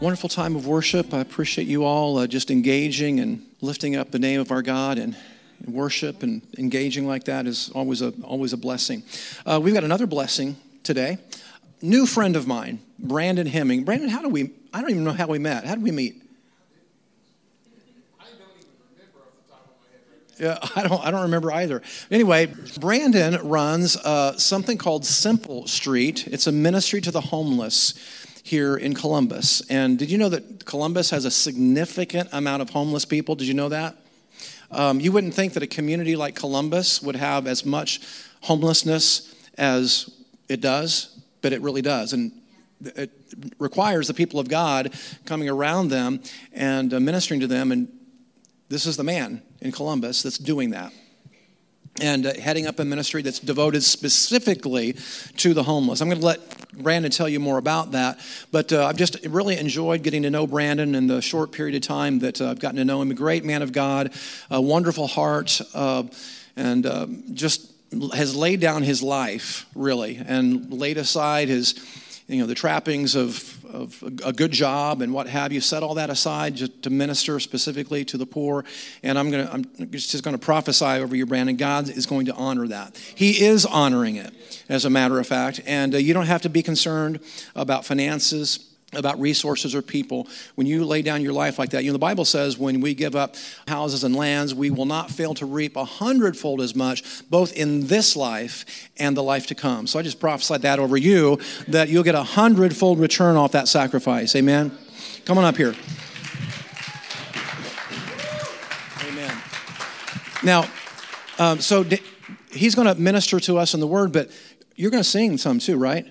Wonderful time of worship. I appreciate you all uh, just engaging and lifting up the name of our God and, worship and engaging like that is always a always a blessing. Uh, we've got another blessing today. New friend of mine, Brandon Hemming. Brandon, how do we? I don't even know how we met. How did we meet? Yeah, I don't, I don't remember either. Anyway, Brandon runs uh, something called Simple Street. It's a ministry to the homeless here in Columbus. And did you know that Columbus has a significant amount of homeless people? Did you know that? Um, you wouldn't think that a community like Columbus would have as much homelessness as it does, but it really does. And it requires the people of God coming around them and uh, ministering to them. And this is the man in Columbus that's doing that and uh, heading up a ministry that's devoted specifically to the homeless. I'm going to let Brandon tell you more about that, but uh, I've just really enjoyed getting to know Brandon in the short period of time that uh, I've gotten to know him. A great man of God, a wonderful heart, uh, and uh, just has laid down his life really and laid aside his you know the trappings of, of a good job and what have you set all that aside just to minister specifically to the poor. And i'm going to i'm just going to prophesy over you brandon. God is going to honor that. He is honoring it as a matter of fact. And uh, you don't have to be concerned about finances about resources or people. When you lay down your life like that, you know, the Bible says when we give up houses and lands, we will not fail to reap a hundredfold as much, both in this life and the life to come. So I just prophesied that over you, that you'll get a hundredfold return off that sacrifice. Amen? Come on up here. Amen. Now, um, so he's going to minister to us in the word, but you're going to sing some too, right?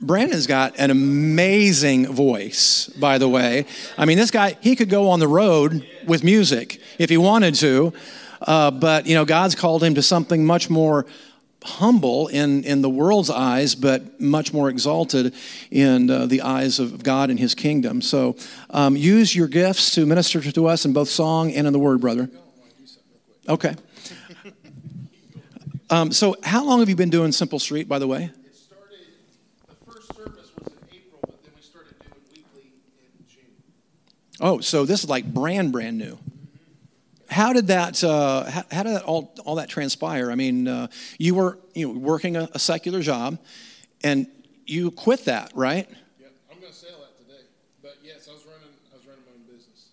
Brandon's got an amazing voice, by the way. I mean, this guy, he could go on the road with music if he wanted to, uh, but, you know, God's called him to something much more humble in, in the world's eyes, but much more exalted in uh, the eyes of God and his kingdom. So um, use your gifts to minister to us in both song and in the word, brother. Okay. Um, so, how long have you been doing Simple Street, by the way? Oh, so this is like brand brand new. How did that? Uh, how, how, did that all all that transpire? I mean, uh, you were you know working a, a, secular job, and you quit that, right? Yeah, I'm going to sell that today. But yes, I was running I was running my own business.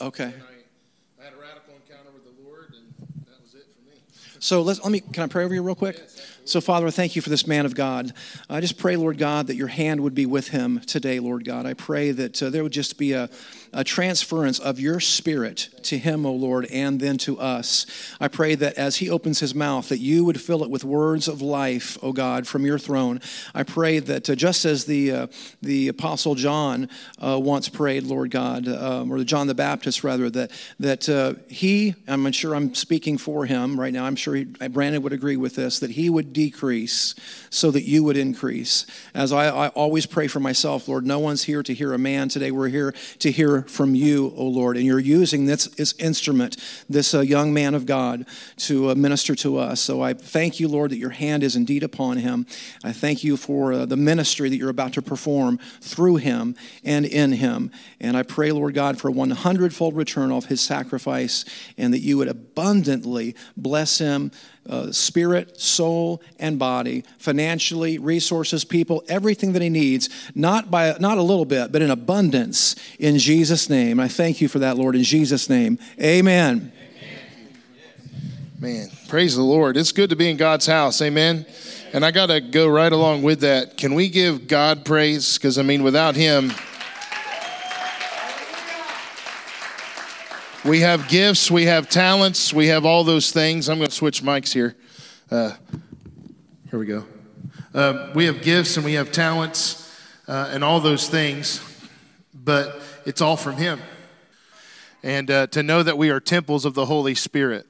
Okay. I, I, had a radical encounter with the Lord, and that was it for me. So let's let me. Can I pray over you real quick? Yes, so, Father, I thank you for this man of God. I just pray, Lord God, that your hand would be with him today, Lord God. I pray that uh, there would just be a, a transference of your spirit to him, O Lord, and then to us. I pray that as he opens his mouth, that you would fill it with words of life, O God, from your throne. I pray that uh, just as the, uh, the Apostle John uh, once prayed, Lord God, um, or John the Baptist, rather, that, that uh, he, I'm sure I'm speaking for him right now, I'm sure he, Brandon would agree with this, that he would decrease so that you would increase. As I, I, always pray for myself, Lord, no one's here to hear a man today. We're here to hear from you, O Lord. And you're using this, this instrument, this uh, young man of God, to uh, minister to us. So I thank you, Lord, that your hand is indeed upon him. I thank you for uh, the ministry that you're about to perform through him and in him. And I pray, Lord God, for a 100 fold return of his sacrifice and that you would abundantly bless him uh, spirit, soul, and body, financially, resources, people, everything that he needs, not by not a little bit, but in abundance in Jesus' name. I thank you for that, Lord, in Jesus' name. Amen. Man, praise the Lord. It's good to be in God's house. Amen. And I got to go right along with that. Can we give God praise? Because, I mean, without Him, We have gifts, we have talents, we have all those things. I'm going to switch mics here. Uh, here we go. Uh, we have gifts and we have talents uh, and all those things, but it's all from Him. And uh, to know that we are temples of the Holy Spirit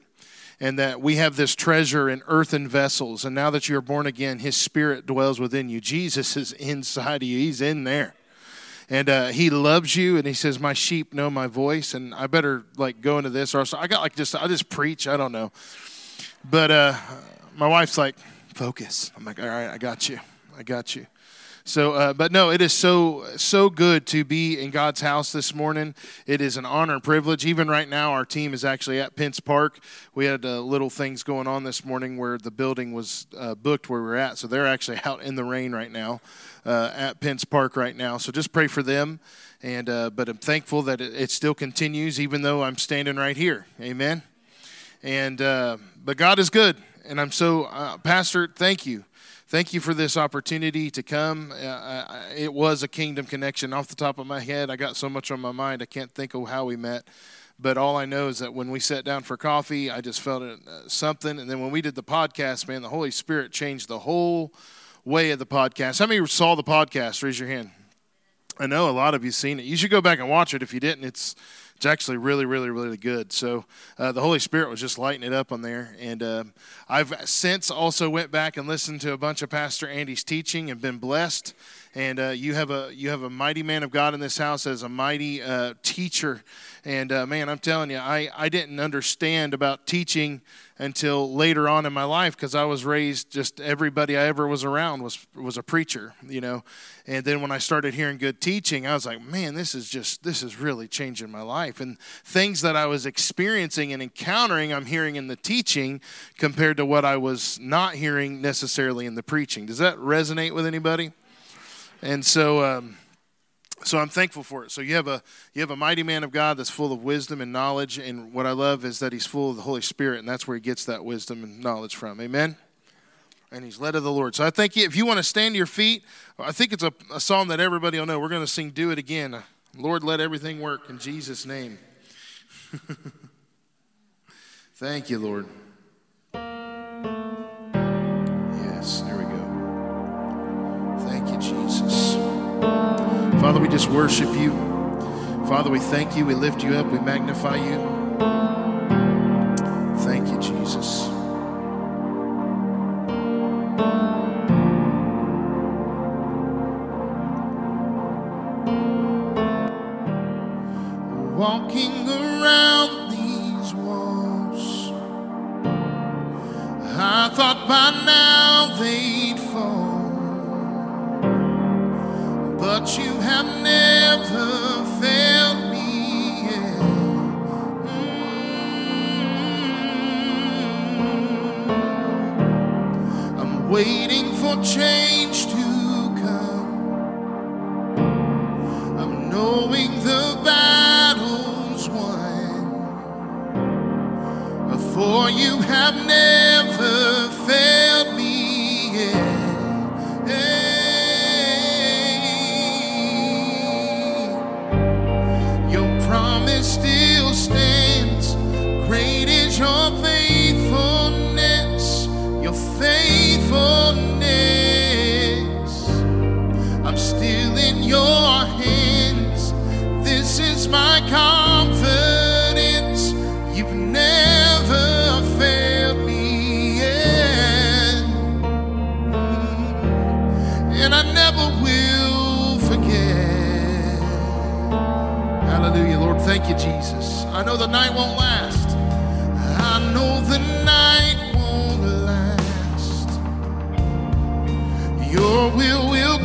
and that we have this treasure in earthen vessels. And now that you're born again, His Spirit dwells within you. Jesus is inside of you, He's in there and uh, he loves you and he says my sheep know my voice and i better like go into this or so i got like just i just preach i don't know but uh, my wife's like focus i'm like all right i got you i got you So, uh, but no, it is so so good to be in God's house this morning. It is an honor and privilege. Even right now, our team is actually at Pence Park. We had uh, little things going on this morning where the building was uh, booked where we are at, so they're actually out in the rain right now uh, at Pence Park right now. So just pray for them. And uh, but I'm thankful that it, it, still continues, even though I'm standing right here. Amen. And uh, but God is good, and I'm so Pastor. Thank you thank you for this opportunity to come. Uh, it was a kingdom connection. Off the top of my head, I got so much on my mind, I can't think of how we met. But all I know is that when we sat down for coffee, I just felt uh, something. And then when we did the podcast, man, the Holy Spirit changed the whole way of the podcast. How many saw the podcast? Raise your hand. I know a lot of you seen it. You should go back and watch it if you didn't. It's it's actually really, really, really good. So uh, the Holy Spirit was just lighting it up on there. And uh, I've since also went back and listened to a bunch of Pastor Andy's teaching and been blessed. And uh, you have a you have a mighty man of God in this house as a mighty uh, teacher. And uh, man, I'm telling you, I, I didn't understand about teaching until later on in my life because I was raised just everybody I ever was around was was a preacher, you know. And then when I started hearing good teaching, I was like, man, this is just this is really changing my life. And things that I was experiencing and encountering, I'm hearing in the teaching compared to what I was not hearing necessarily in the preaching. Does that resonate with anybody? And so. Um, so I'm thankful for it. So you have a you have a mighty man of God that's full of wisdom and knowledge, and what I love is that he's full of the Holy Spirit, and that's where he gets that wisdom and knowledge from. Amen. And he's led of the Lord. So I think if you want to stand to your feet, I think it's a, a song that everybody will know. We're going to sing "Do It Again." Lord, let everything work in Jesus' name. Thank you, Lord. Jesus. Father, we just worship you. Father, we thank you. We lift you up. We magnify you.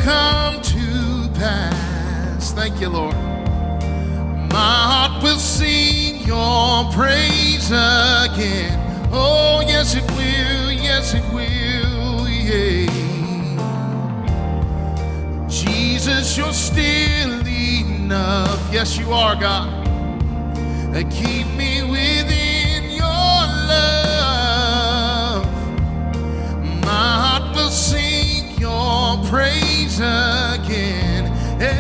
Come to pass. Thank you, Lord. My heart will sing your praise again. Oh, yes, it will. Yes, it will. Yeah. Jesus, you're still enough. Yes, you are, God. Keep me within your love. My heart will sing your praise again. Hey,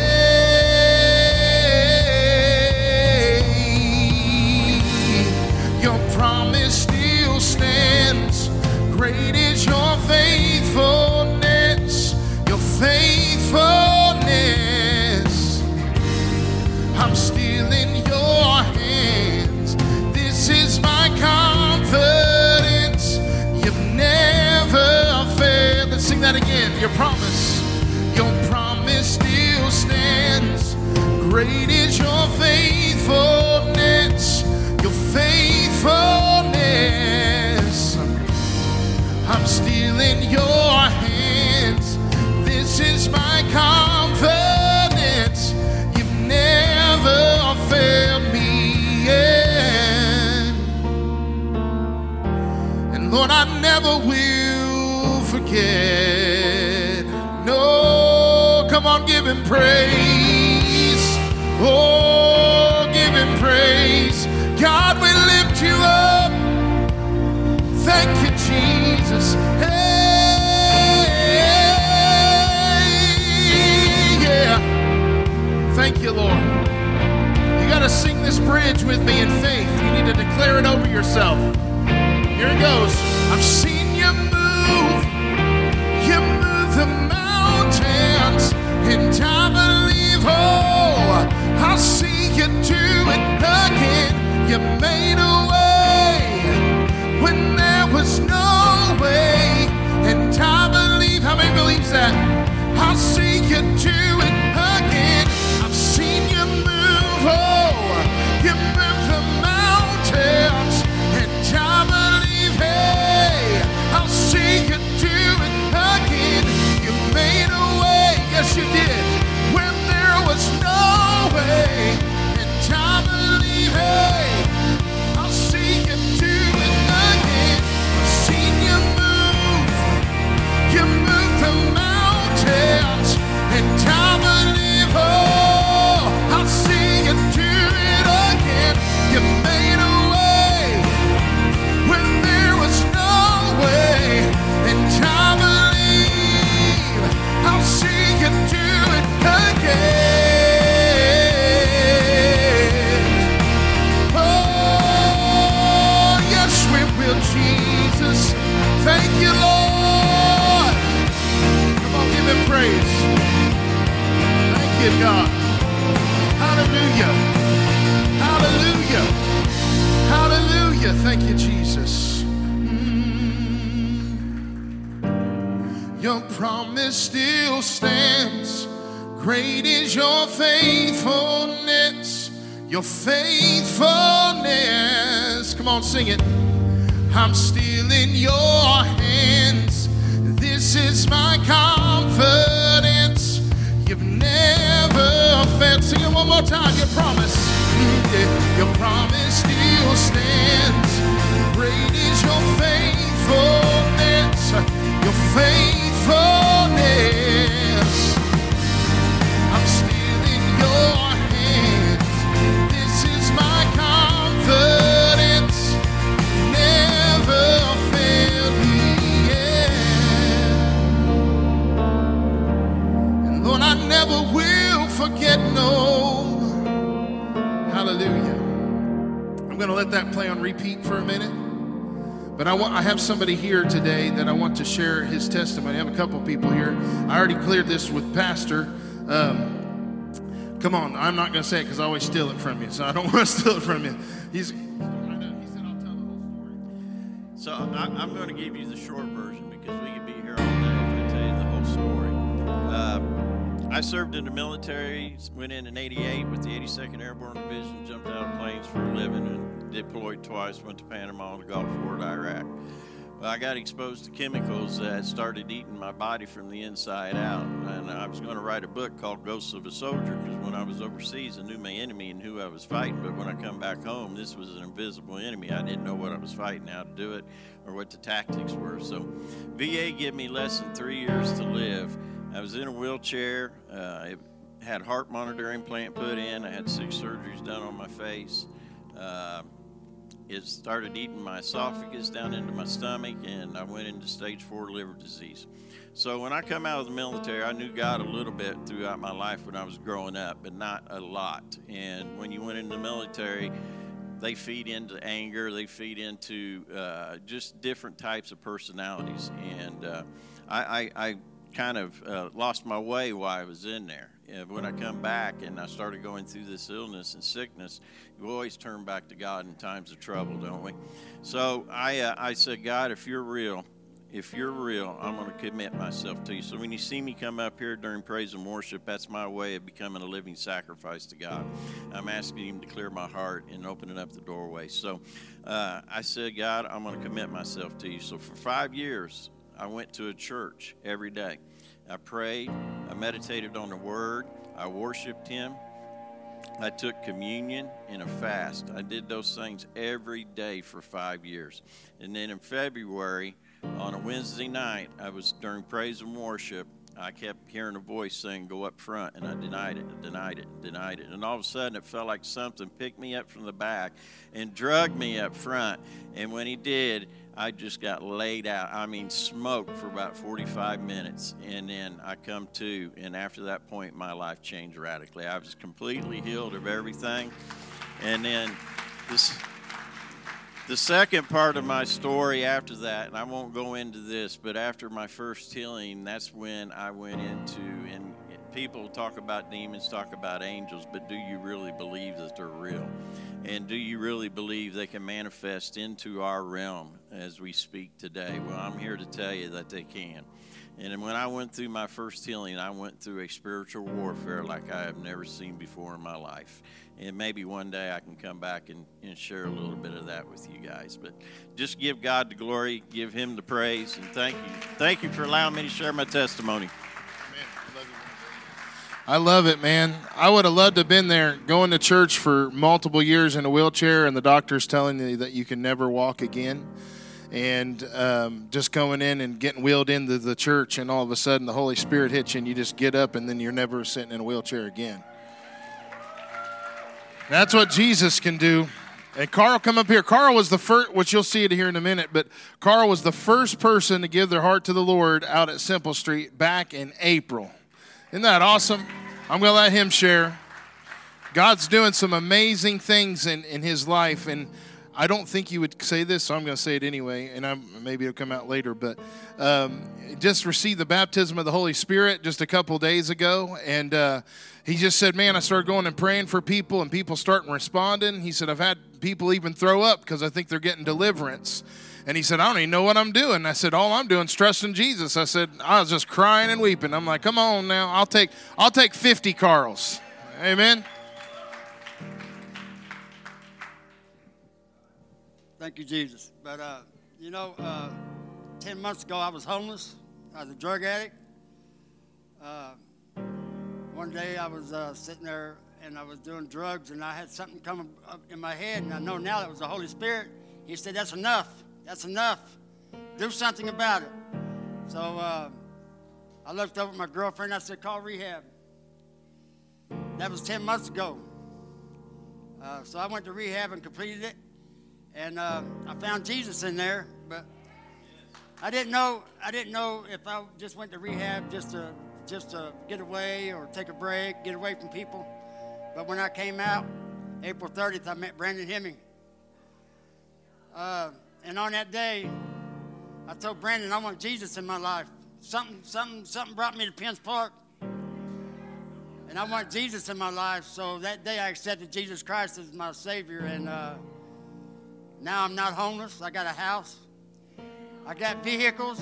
your promise still stands. Great is your faithfulness. Your faithfulness. I'm still in your hands. This is my confidence. You've never failed. Let's sing that again. Your promise, Great is your faithfulness, your faithfulness. I'm still in your hands. This is my confidence. You've never failed me yet. And Lord, I never will forget. No, come on, give him praise. Oh, give him praise. God, we lift you up. Thank you, Jesus. Hey, yeah. Thank you, Lord. You got to sing this bridge with me in faith. You need to declare it over yourself. Here it goes. You do it again. You God. Hallelujah. Hallelujah. Hallelujah. Thank you, Jesus. Mm. Your promise still stands. Great is your faithfulness. Your faithfulness. Come on, sing it. I'm still in your hands. This is my confidence. You've never failed. Sing it one more time. Your promise. Yeah, Your promise still stands. Great is your faithfulness. Your faithfulness. I'm still in your hands. This is my confidence. Never Lord, I never will forget, no. Hallelujah. I'm going to let that play on repeat for a minute. But I, want, I have somebody here today that I want to share his testimony. I have a couple people here. I already cleared this with Pastor. Um, come on, I'm not going to say it because I always steal it from you, so I don't want to steal it from you. He's, he said I'll tell the whole story. So I, I'm going to give you the short version because we could be here all day if I tell you the whole story. Uh, I served in the military, went in in 88 with the 82nd Airborne Division, jumped out of planes for a living and deployed twice, went to Panama, the Gulf War, to Iraq. Well, I got exposed to chemicals that started eating my body from the inside out. And I was going to write a book called Ghosts of a Soldier because when I was overseas, I knew my enemy and who I was fighting. But when I come back home, this was an invisible enemy. I didn't know what I was fighting, how to do it, or what the tactics were. So VA gave me less than three years to live. I was in a wheelchair. Uh, I had heart monitor implant put in. I had six surgeries done on my face. Uh, it started eating my esophagus down into my stomach, and I went into stage four liver disease. So when I come out of the military, I knew God a little bit throughout my life when I was growing up, but not a lot. And when you went into the military, they feed into anger, they feed into uh, just different types of personalities. And uh, I, I, I kind of uh, lost my way while I was in there. And when I come back and I started going through this illness and sickness, we always turn back to God in times of trouble, don't we? So I, uh, I said, God, if you're real, if you're real, I'm going to commit myself to you. So when you see me come up here during praise and worship, that's my way of becoming a living sacrifice to God. I'm asking Him to clear my heart and opening up the doorway. So uh, I said, God, I'm going to commit myself to you. So for five years, I went to a church every day. I prayed, I meditated on the Word, I worshiped Him. I took communion in a fast. I did those things every day for five years. And then in February, on a Wednesday night, I was during praise and worship. I kept hearing a voice saying, Go up front. And I denied it, and denied it, and denied it. And all of a sudden, it felt like something picked me up from the back and drugged me up front. And when he did, I just got laid out. I mean, smoked for about 45 minutes. And then I come to. And after that point, my life changed radically. I was completely healed of everything. And then this the second part of my story after that, and I won't go into this, but after my first healing, that's when I went into, and people talk about demons, talk about angels, but do you really believe that they're real? And do you really believe they can manifest into our realm as we speak today? Well, I'm here to tell you that they can. And when I went through my first healing, I went through a spiritual warfare like I have never seen before in my life. And maybe one day I can come back and, and share a little bit of that with you guys. But just give God the glory, give Him the praise, and thank you. Thank you for allowing me to share my testimony. I love it, man. I would have loved to have been there going to church for multiple years in a wheelchair, and the doctor's telling you that you can never walk again and um, just going in and getting wheeled into the church, and all of a sudden the Holy Spirit hits you, and you just get up, and then you're never sitting in a wheelchair again. That's what Jesus can do. And Carl, come up here. Carl was the first, which you'll see it here in a minute, but Carl was the first person to give their heart to the Lord out at Simple Street back in April. Isn't that awesome? I'm going to let him share. God's doing some amazing things in, in his life, and I don't think you would say this, so I'm going to say it anyway, and I'm, maybe it'll come out later. But um, just received the baptism of the Holy Spirit just a couple days ago, and uh, he just said, "Man, I started going and praying for people, and people starting responding." He said, "I've had people even throw up because I think they're getting deliverance." And he said, I don't even know what I'm doing. I said, All I'm doing is trusting Jesus. I said, I was just crying and weeping. I'm like, come on now. I'll take I'll take 50 Carls. Amen. Thank you, Jesus. But, uh, you know, uh, 10 months ago, I was homeless. I was a drug addict. Uh, one day I was uh, sitting there and I was doing drugs and I had something come up in my head and I know now that was the Holy Spirit. He said, That's enough. That's enough. Do something about it. So uh, I looked over at my girlfriend. I said, Call rehab. That was 10 months ago. Uh, so I went to rehab and completed it and uh, I found Jesus in there. But I didn't know. I didn't know if I just went to rehab just to just to get away or take a break, get away from people. But when I came out, April 30th, I met Brandon Hemming. Uh, and on that day, I told Brandon I want Jesus in my life. Something, something, something brought me to Pence Park. And I want Jesus in my life. So that day I accepted Jesus Christ as my Savior. And uh, now I'm not homeless. I got a house. I got vehicles.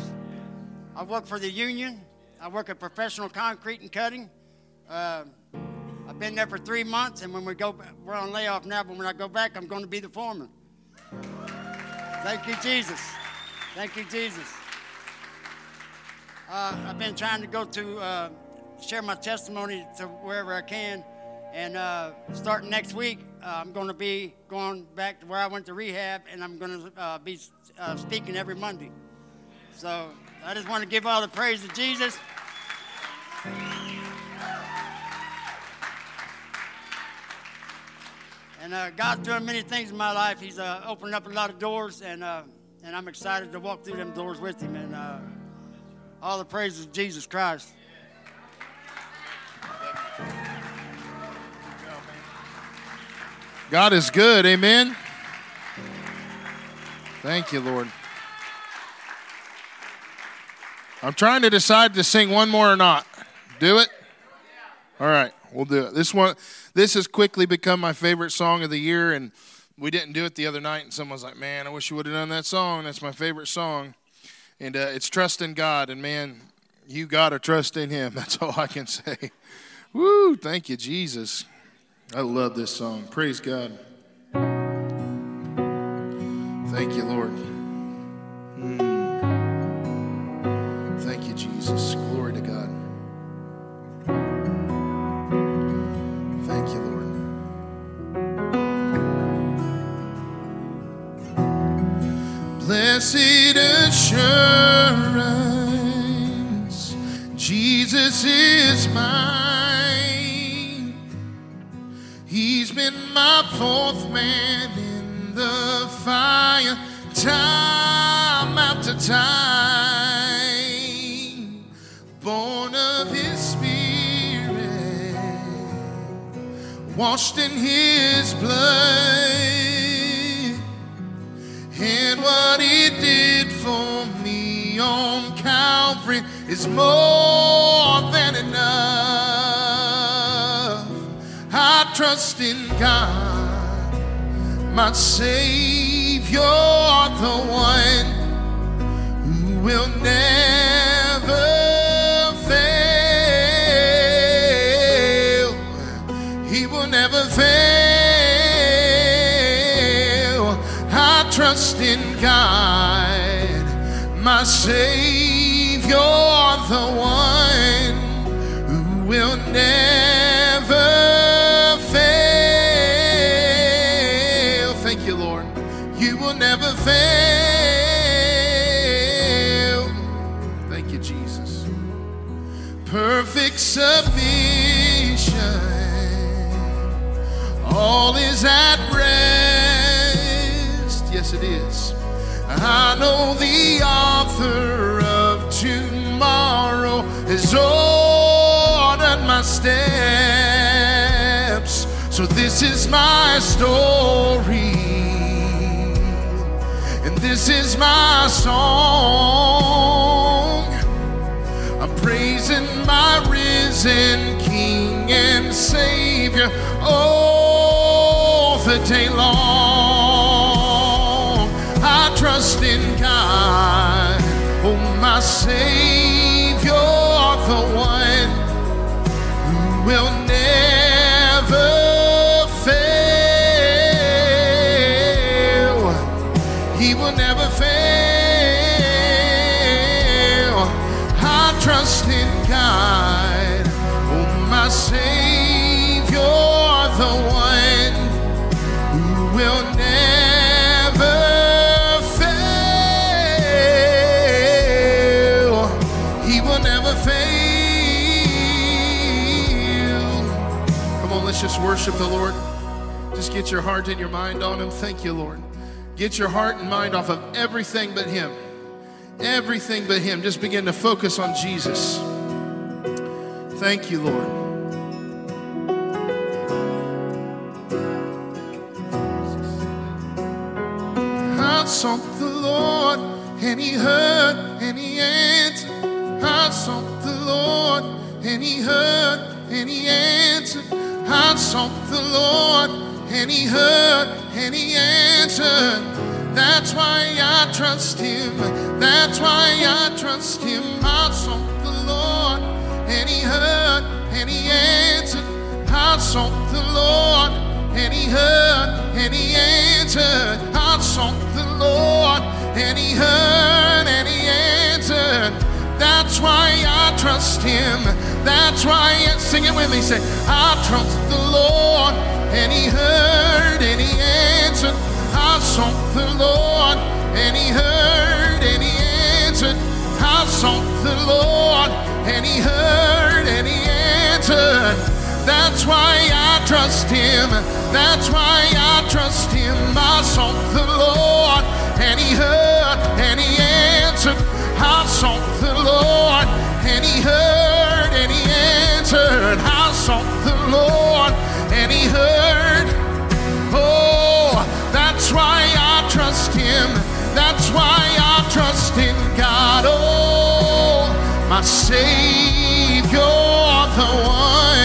I work for the union. I work at professional concrete and cutting. Uh, I've been there for three months, and when we go, we're on layoff now. But when I go back, I'm going to be the foreman. Thank you, Jesus. Thank you, Jesus. Uh, I've been trying to go to uh, share my testimony to wherever I can, and uh, starting next week, I'm going to be going back to where I went to rehab, and I'm going to uh, be uh, speaking every Monday. So I just want to give all the praise to Jesus. And uh, God's doing many things in my life. He's uh, opened up a lot of doors, and uh, and I'm excited to walk through them doors with Him. And all the praises of Jesus Christ. God is good. Amen. Thank you, Lord. I'm trying to decide to sing one more or not. Do it? All right, we'll do it. This one this has quickly become my favorite song of the year and we didn't do it the other night and someone's like, "Man, I wish you would have done that song. That's my favorite song." And uh, it's trust in God and man, you got to trust in him. That's all I can say. Woo, thank you Jesus. I love this song. Praise God. Thank you, Lord. Mm. Thank you, Jesus. Glory to God. Thank you, Lord. blessed assurance, Jesus is mine. Been my fourth man in the fire, time after time. Born of his spirit, washed in his blood. And what he did for me on Calvary is more than enough. Trust in God, my Savior, the one who will never fail. He will never fail. I trust in God, my Savior, the one who will never submission. All is at rest. Yes, it is. I know the author of tomorrow has ordered my steps. So this is my story, and this is my song. Risen King and Savior all the day long. I trust in God, oh my Savior, the one who will worship the Lord. Just get your heart and your mind on Him. Thank you, Lord. Get your heart and mind off of everything but Him. Everything but Him. Just begin to focus on Jesus. Thank you, Lord. I sought the Lord, and He heard, and He answered. I sought the Lord, and He heard, and He answered. I sought the Lord, and He heard, and He answered. That's why I trust Him. That's why I trust Him. I sought the Lord, and He heard, and He answered. I sought the Lord, and He heard, and He answered. I sought the Lord, and He heard, and He answered. That's why I trust Him. That's why, sing it with me. Say, I trust the Lord, and He heard, and He answered. I sought the Lord, and He heard, and He answered. I sought the Lord, and He heard, and He answered. That's why I trust Him. That's why I trust Him. I sought the Lord, and He heard, and He answered. I sought and He heard, and He answered. I sought the Lord, and He heard. Oh, that's why I trust Him. That's why I trust in God. Oh, my Savior, the one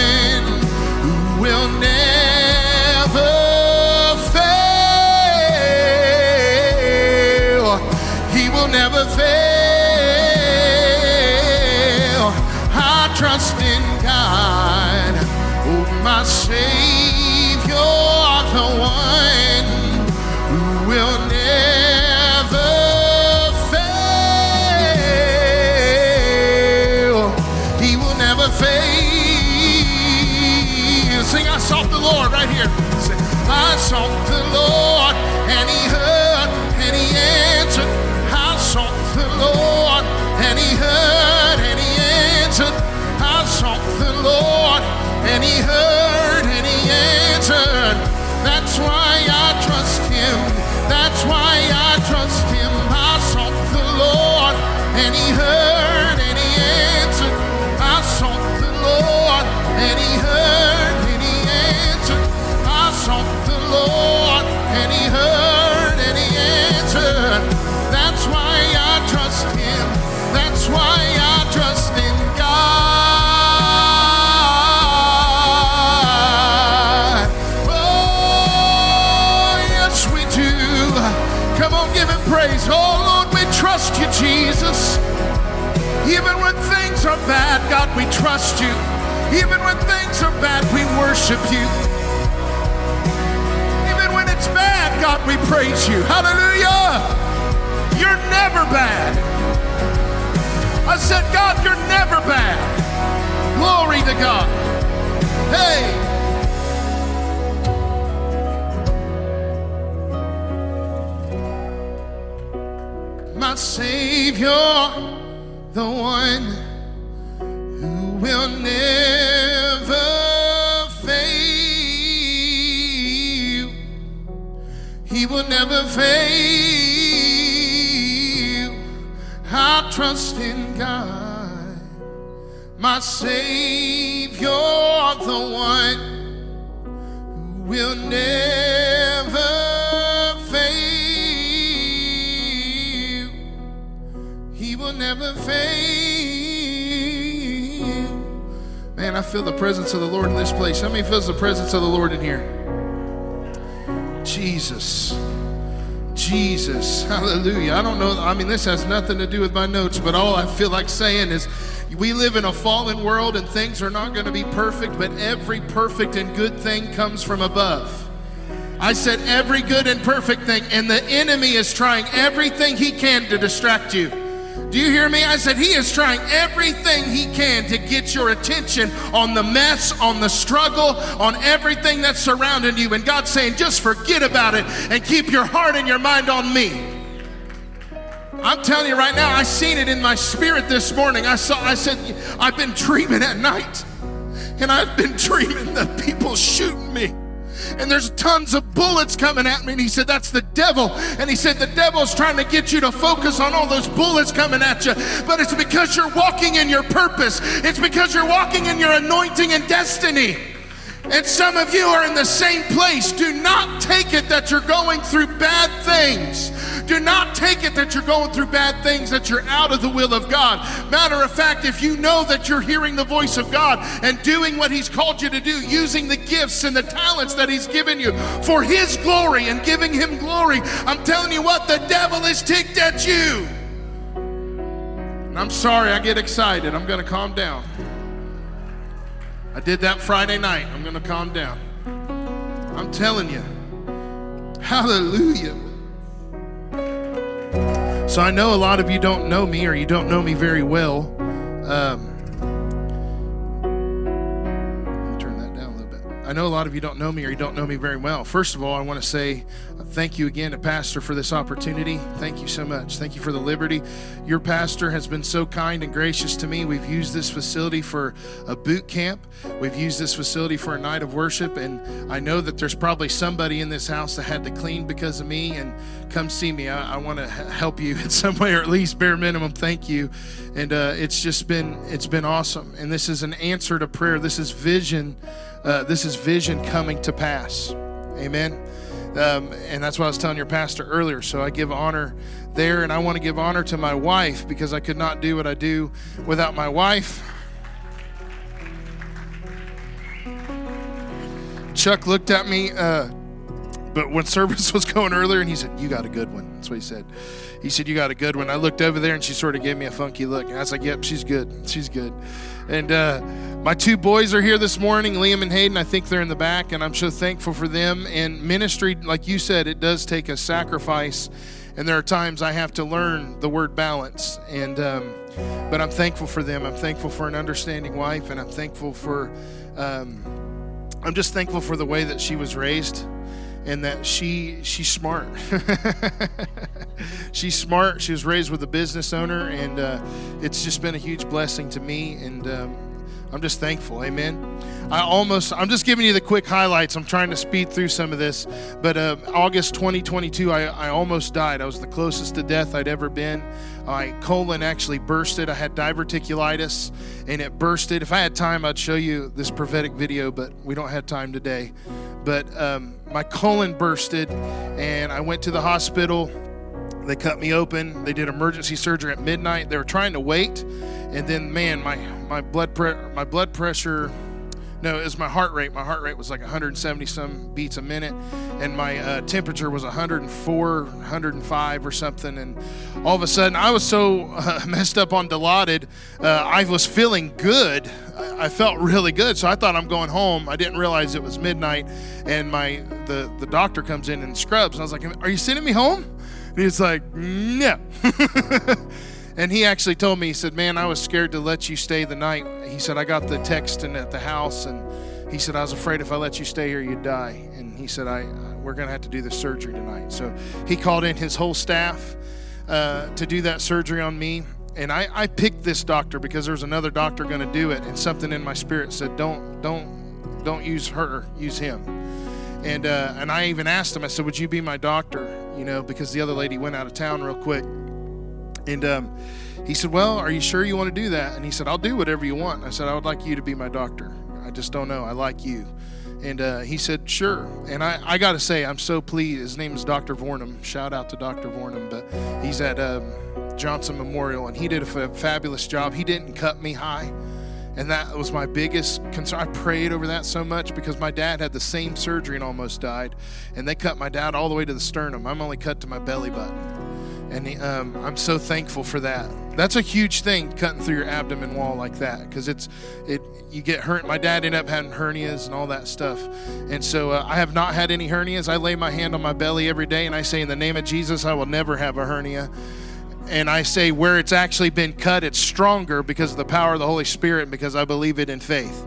sought the Lord, and He heard, and He answered. I sought the Lord, and He heard and He answered. I sought the Lord, and He heard and He answered. That's why I trust Him. That's why I trust Him. I sought the Lord, and He heard are bad, God, we trust you. Even when things are bad, we worship you. Even when it's bad, God, we praise you. Hallelujah. You're never bad. I said, God, you're never bad. Glory to God. Hey. My Savior, the one will never fail. He will never fail. I trust in God, my Savior, the one who will never fail. He will never fail. Man, I feel the presence of the Lord in this place. How many feels the presence of the Lord in here? Jesus. Jesus. Hallelujah. I don't know. I mean, this has nothing to do with my notes, but all I feel like saying is we live in a fallen world and things are not going to be perfect, but every perfect and good thing comes from above. I said every good and perfect thing, and the enemy is trying everything he can to distract you. Do you hear me? I said he is trying everything he can to get your attention on the mess, on the struggle, on everything that's surrounding you. And God's saying, just forget about it and keep your heart and your mind on me. I'm telling you right now, I seen it in my spirit this morning. I saw, I said, I've been dreaming at night. And I've been dreaming that people shooting me and there's tons of bullets coming at me. And he said, That's the devil. And he said, The devil's trying to get you to focus on all those bullets coming at you. But it's because you're walking in your purpose, it's because you're walking in your anointing and destiny. And some of you are in the same place. Do not take it that you're going through bad things. Do not take it that you're going through bad things, that you're out of the will of God. Matter of fact, if you know that you're hearing the voice of God and doing what He's called you to do, using the gifts and the talents that He's given you for His glory and giving Him glory, I'm telling you what, the devil is ticked at you. And I'm sorry, I get excited. I'm going to calm down. I did that Friday night. I'm going to calm down. I'm telling you. Hallelujah. So I know a lot of you don't know me or you don't know me very well. Um, I know a lot of you don't know me or you don't know me very well. First of all, I want to say thank you again to Pastor for this opportunity. Thank you so much. Thank you for the liberty. Your pastor has been so kind and gracious to me. We've used this facility for a boot camp, we've used this facility for a night of worship. And I know that there's probably somebody in this house that had to clean because of me. And come see me. I, I want to help you in some way, or at least bare minimum, thank you. And uh, it's just been it's been awesome. And this is an answer to prayer. This is vision. Uh, this is vision coming to pass. Amen. Um, and that's what I was telling your pastor earlier. So I give honor there, and I want to give honor to my wife because I could not do what I do without my wife. Chuck looked at me, uh, but when service was going earlier, and he said, "You got a good one." That's what he said. He said, "You got a good one." I looked over there, and she sort of gave me a funky look, and I was like, "Yep, she's good. She's good." And uh, my two boys are here this morning, Liam and Hayden. I think they're in the back, and I'm so thankful for them. And ministry, like you said, it does take a sacrifice. And there are times I have to learn the word balance. And um, but I'm thankful for them. I'm thankful for an understanding wife, and I'm thankful for. Um, I'm just thankful for the way that she was raised. And that she she's smart. she's smart. She was raised with a business owner, and uh, it's just been a huge blessing to me. And um, I'm just thankful. Amen. I almost, I'm just giving you the quick highlights. I'm trying to speed through some of this. But uh, August 2022, I, I almost died. I was the closest to death I'd ever been. My colon actually bursted. I had diverticulitis and it bursted. If I had time, I'd show you this prophetic video, but we don't have time today. But um, my colon bursted and I went to the hospital. They cut me open. They did emergency surgery at midnight. They were trying to wait, and then man, my my blood pre- my blood pressure no, it was my heart rate. My heart rate was like 170 some beats a minute, and my uh, temperature was 104, 105 or something. And all of a sudden, I was so uh, messed up on Dilaudid, uh, I was feeling good. I felt really good, so I thought I'm going home. I didn't realize it was midnight, and my the the doctor comes in and scrubs. And I was like, "Are you sending me home?" And he's like, "No." And he actually told me, he said, Man, I was scared to let you stay the night. He said, I got the text in at the house, and he said, I was afraid if I let you stay here, you'd die. And he said, I, We're going to have to do the surgery tonight. So he called in his whole staff uh, to do that surgery on me. And I, I picked this doctor because there was another doctor going to do it, and something in my spirit said, Don't, don't, don't use her, use him. And, uh, and I even asked him, I said, Would you be my doctor? You know, because the other lady went out of town real quick. And um, he said, Well, are you sure you want to do that? And he said, I'll do whatever you want. I said, I would like you to be my doctor. I just don't know. I like you. And uh, he said, Sure. And I, I got to say, I'm so pleased. His name is Dr. Vornum. Shout out to Dr. Vornum. But he's at um, Johnson Memorial, and he did a f- fabulous job. He didn't cut me high. And that was my biggest concern. I prayed over that so much because my dad had the same surgery and almost died. And they cut my dad all the way to the sternum. I'm only cut to my belly button and um, I'm so thankful for that. That's a huge thing, cutting through your abdomen wall like that, because it's it. You get hurt. My dad ended up having hernias and all that stuff, and so uh, I have not had any hernias. I lay my hand on my belly every day, and I say, in the name of Jesus, I will never have a hernia. And I say, where it's actually been cut, it's stronger because of the power of the Holy Spirit, because I believe it in faith.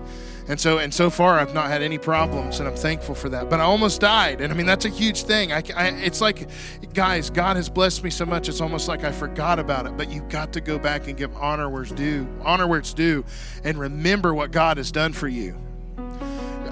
And so, and so far, I've not had any problems, and I'm thankful for that. But I almost died, and I mean that's a huge thing. I, I, it's like, guys, God has blessed me so much. It's almost like I forgot about it. But you've got to go back and give honor where it's due, honor where it's due, and remember what God has done for you.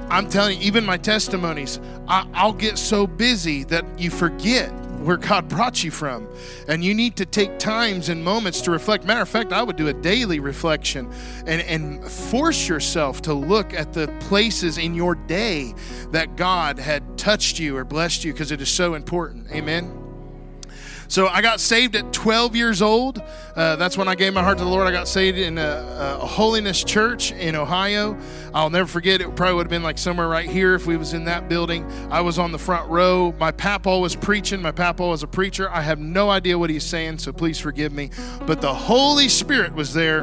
I'm telling you, even my testimonies, I, I'll get so busy that you forget where God brought you from. And you need to take times and moments to reflect. Matter of fact, I would do a daily reflection and, and force yourself to look at the places in your day that God had touched you or blessed you because it is so important. Amen. So I got saved at 12 years old. Uh, that's when I gave my heart to the Lord. I got saved in a, a, holiness church in Ohio. I'll never forget. It probably would have been like somewhere right here if we was in that building. I was on the front row. My papa was preaching. My papa was a preacher. I have no idea what he's saying, so please forgive me. But the Holy Spirit was there,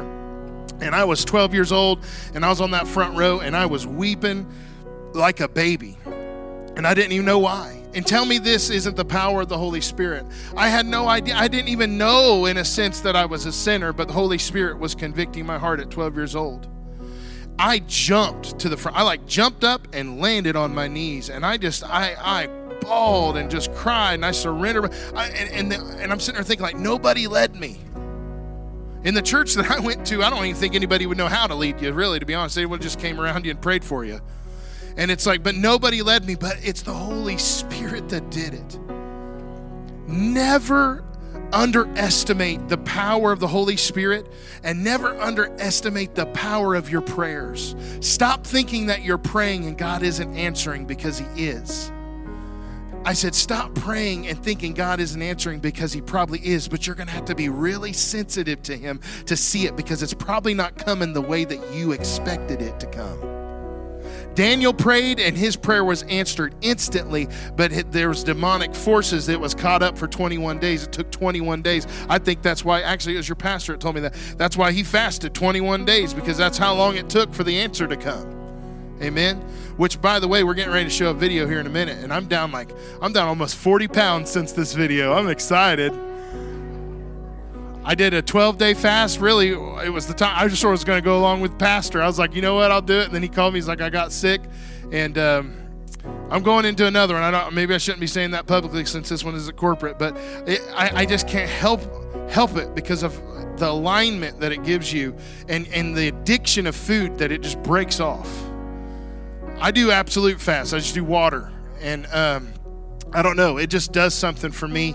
and I was 12 years old, and I was on that front row, and I was weeping like a baby, and I didn't even know why and tell me this isn't the power of the Holy Spirit. I had no idea. I didn't even know, in a sense, that I was a sinner, but the Holy Spirit was convicting my heart at 12 years old. I jumped to the front. I like jumped up and landed on my knees, and I just, I, I bawled and just cried, and I surrendered. I, and, and, the, and I'm sitting there thinking, like, nobody led me. In the church that I went to, I don't even think anybody would know how to lead you, really, to be honest. They would just came around you and prayed for you. And it's like, but nobody led me, but it's the Holy Spirit that did it. Never underestimate the power of the Holy Spirit and never underestimate the power of your prayers. Stop thinking that you're praying and God isn't answering because He is. I said, stop praying and thinking God isn't answering because He probably is, but you're going to have to be really sensitive to Him to see it because it's probably not coming the way that you expected it to come. Daniel prayed and his prayer was answered instantly, but there was demonic forces that was caught up for 21 days. It took 21 days. I think that's why, actually, it was your pastor that told me that. That's why he fasted 21 days because that's how long it took for the answer to come. Amen. Which, by the way, we're getting ready to show a video here in a minute, and I'm down like, I'm down almost 40 pounds since this video. I'm excited. I did a 12 day fast. Really, it was the time I just sort of was going to go along with Pastor. I was like, you know what, I'll do it. And then he called me. He's like, I got sick, and um, I'm going into another one. I don't. Maybe I shouldn't be saying that publicly since this one is a corporate, but it, I, I just can't help help it because of the alignment that it gives you and and the addiction of food that it just breaks off. I do absolute fast. I just do water, and um, I don't know. It just does something for me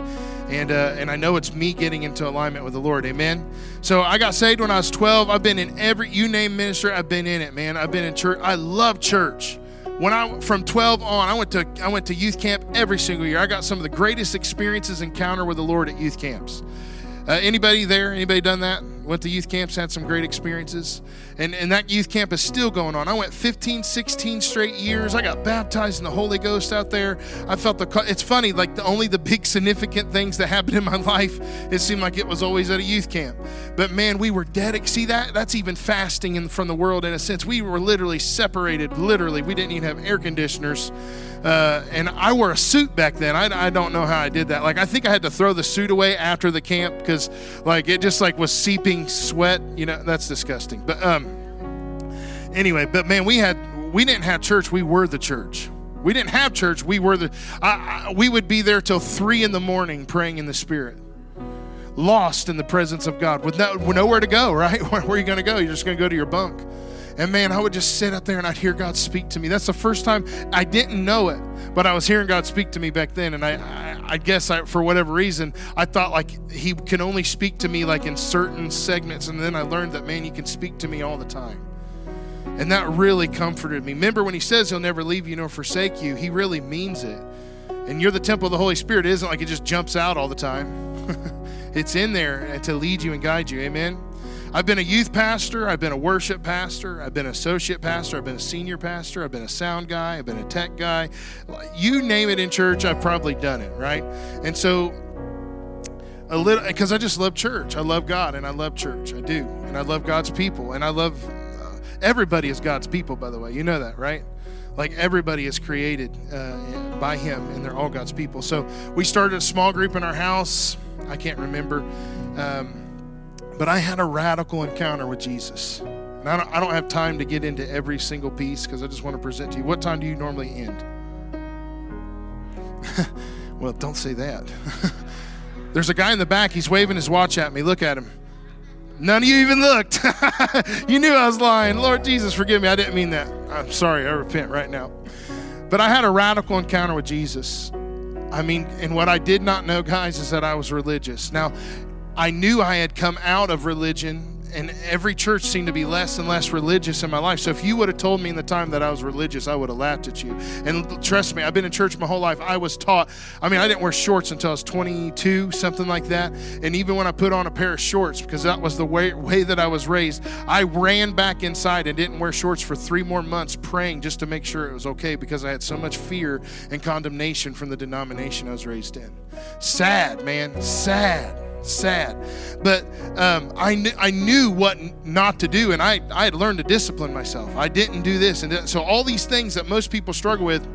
and uh, and I know it's me getting into alignment with the Lord. Amen. So I got saved when I was 12. I've been in every you name ministry. I've been in it, man. I've been in church. I love church. When I from 12 on, I went to I went to youth camp every single year. I got some of the greatest experiences encounter with the Lord at youth camps. Uh, anybody there? Anybody done that? Went to youth camps, had some great experiences. And, and that youth camp is still going on. I went 15, 16 straight years. I got baptized in the Holy Ghost out there. I felt the, it's funny, like the only the big significant things that happened in my life, it seemed like it was always at a youth camp. But man, we were dedicated. See that? That's even fasting in, from the world in a sense. We were literally separated, literally. We didn't even have air conditioners. Uh, and I wore a suit back then. I, I don't know how I did that. Like I think I had to throw the suit away after the camp because like it just like was seeping sweat. You know that's disgusting. But um, anyway, but man, we had we didn't have church. We were the church. We didn't have church. We were the. I, I, we would be there till three in the morning praying in the Spirit, lost in the presence of God with no, nowhere to go. Right? Where, where are you going to go? You're just going to go to your bunk. And man, I would just sit up there and I'd hear God speak to me. That's the first time I didn't know it, but I was hearing God speak to me back then. And I, I, I guess I, for whatever reason, I thought like He can only speak to me like in certain segments. And then I learned that, man, He can speak to me all the time. And that really comforted me. Remember when He says He'll never leave you nor forsake you, He really means it. And you're the temple of the Holy Spirit. It isn't like it just jumps out all the time. it's in there to lead you and guide you. Amen. I've been a youth pastor, I've been a worship pastor, I've been an associate pastor, I've been a senior pastor, I've been a sound guy, I've been a tech guy. You name it in church, I've probably done it, right? And so a little because I just love church. I love God and I love church. I do. And I love God's people and I love uh, everybody is God's people by the way. You know that, right? Like everybody is created uh, by him and they're all God's people. So we started a small group in our house. I can't remember. Um, but I had a radical encounter with Jesus. And I don't, I don't have time to get into every single piece because I just want to present to you. What time do you normally end? well, don't say that. There's a guy in the back. He's waving his watch at me. Look at him. None of you even looked. you knew I was lying. Lord Jesus, forgive me. I didn't mean that. I'm sorry. I repent right now. But I had a radical encounter with Jesus. I mean, and what I did not know, guys, is that I was religious. Now, I knew I had come out of religion and every church seemed to be less and less religious in my life. So if you would have told me in the time that I was religious, I would have laughed at you. And trust me, I've been in church my whole life. I was taught, I mean, I didn't wear shorts until I was 22, something like that. And even when I put on a pair of shorts, because that was the way, way that I was raised, I ran back inside and didn't wear shorts for three more months praying just to make sure it was okay because I had so much fear and condemnation from the denomination I was raised in. Sad, man, sad sad. But um, I, kn- I knew what not to do, and I, I had learned to discipline myself. I didn't do this. And th- so, all these things that most people struggle with,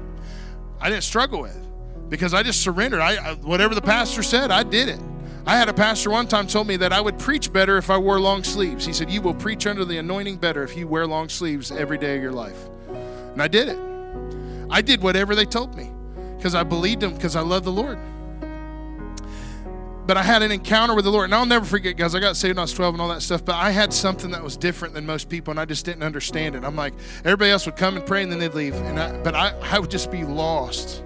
I didn't struggle with because I just surrendered. I, I, whatever the pastor said, I did it. I had a pastor one time told me that I would preach better if I wore long sleeves. He said, You will preach under the anointing better if you wear long sleeves every day of your life. And I did it. I did whatever they told me because I believed them because I love the Lord but I had an encounter with the Lord. And I'll never forget, guys, I got saved when I was 12 and all that stuff, but I had something that was different than most people, and I just didn't understand it. I'm like, everybody else would come and pray, and then they'd leave. And I, but I, I would just be lost.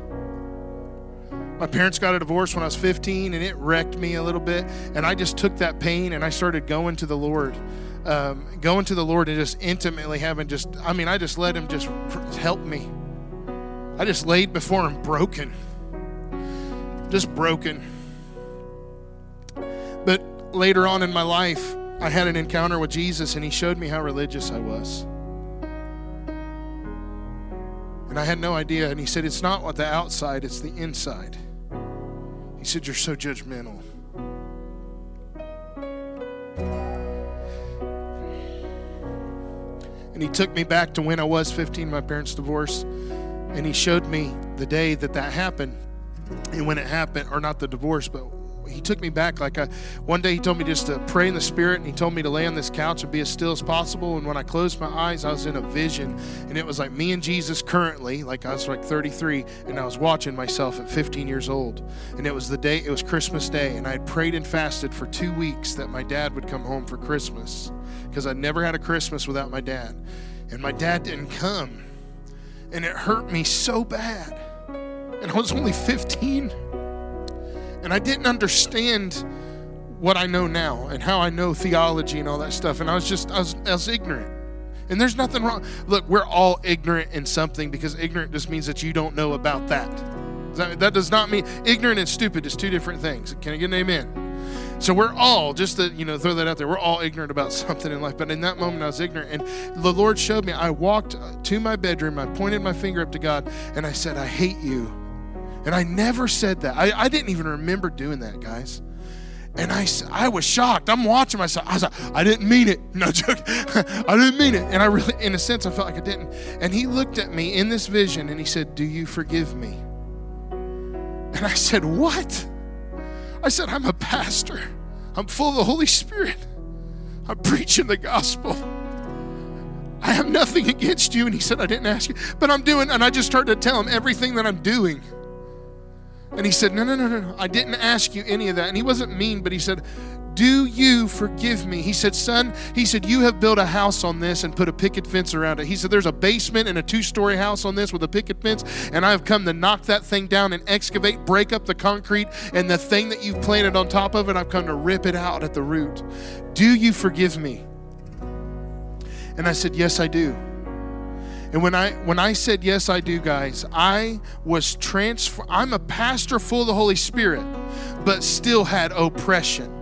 My parents got a divorce when I was 15, and it wrecked me a little bit. And I just took that pain and I started going to the Lord. Um, going to the Lord and just intimately having just, I mean, I just let Him just help me. I just laid before Him broken. Just broken. But later on in my life, I had an encounter with Jesus and he showed me how religious I was. And I had no idea. And he said, It's not what the outside, it's the inside. He said, You're so judgmental. And he took me back to when I was 15, my parents divorced. And he showed me the day that that happened. And when it happened, or not the divorce, but he took me back. Like I, one day he told me just to pray in the spirit, and he told me to lay on this couch and be as still as possible. And when I closed my eyes, I was in a vision, and it was like me and Jesus currently, like I was like 33, and I was watching myself at 15 years old. And it was the day, it was Christmas Day, and I had prayed and fasted for two weeks that my dad would come home for Christmas because I'd never had a Christmas without my dad. And my dad didn't come. And it hurt me so bad. And I was only 15. And I didn't understand what I know now and how I know theology and all that stuff. And I was just, I was, I was ignorant. And there's nothing wrong. Look, we're all ignorant in something because ignorant just means that you don't know about that. That, that does not mean ignorant and stupid is two different things. Can I get an amen? So we're all, just to you know, throw that out there, we're all ignorant about something in life. But in that moment, I was ignorant, and the Lord showed me. I walked to my bedroom, I pointed my finger up to God, and I said, "I hate you." And I never said that. I, I didn't even remember doing that, guys. And I, I was shocked. I'm watching myself. I was like, I didn't mean it. No joke. I didn't mean it. And I really, in a sense, I felt like I didn't. And he looked at me in this vision and he said, Do you forgive me? And I said, What? I said, I'm a pastor. I'm full of the Holy Spirit. I'm preaching the gospel. I have nothing against you. And he said, I didn't ask you, but I'm doing, and I just started to tell him everything that I'm doing. And he said, No, no, no, no, no. I didn't ask you any of that. And he wasn't mean, but he said, do you forgive me? He said, Son, he said, You have built a house on this and put a picket fence around it. He said, There's a basement and a two story house on this with a picket fence, and I have come to knock that thing down and excavate, break up the concrete, and the thing that you've planted on top of it, I've come to rip it out at the root. Do you forgive me? And I said, Yes, I do. And when I when I said yes I do guys, I was transfer I'm a pastor full of the Holy Spirit, but still had oppression.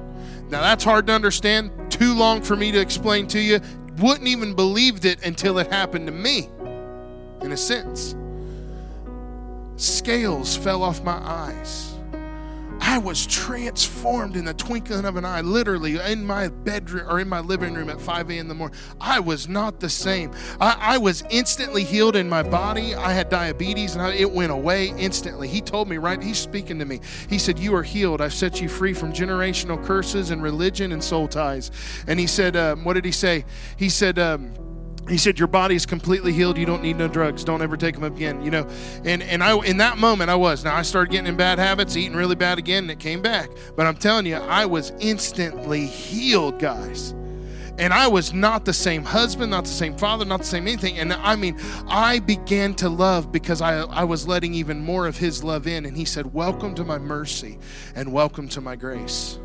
Now that's hard to understand, too long for me to explain to you. Wouldn't even believed it until it happened to me, in a sense. Scales fell off my eyes. I was transformed in the twinkling of an eye, literally in my bedroom or in my living room at 5 a.m. in the morning. I was not the same. I, I was instantly healed in my body. I had diabetes and I, it went away instantly. He told me, right? He's speaking to me. He said, You are healed. I've set you free from generational curses and religion and soul ties. And he said, um, What did he say? He said, um, he said your body is completely healed you don't need no drugs don't ever take them again you know and and i in that moment i was now i started getting in bad habits eating really bad again and it came back but i'm telling you i was instantly healed guys and I was not the same husband, not the same father, not the same anything. And I mean, I began to love because I, I was letting even more of His love in. And He said, Welcome to my mercy and welcome to my grace.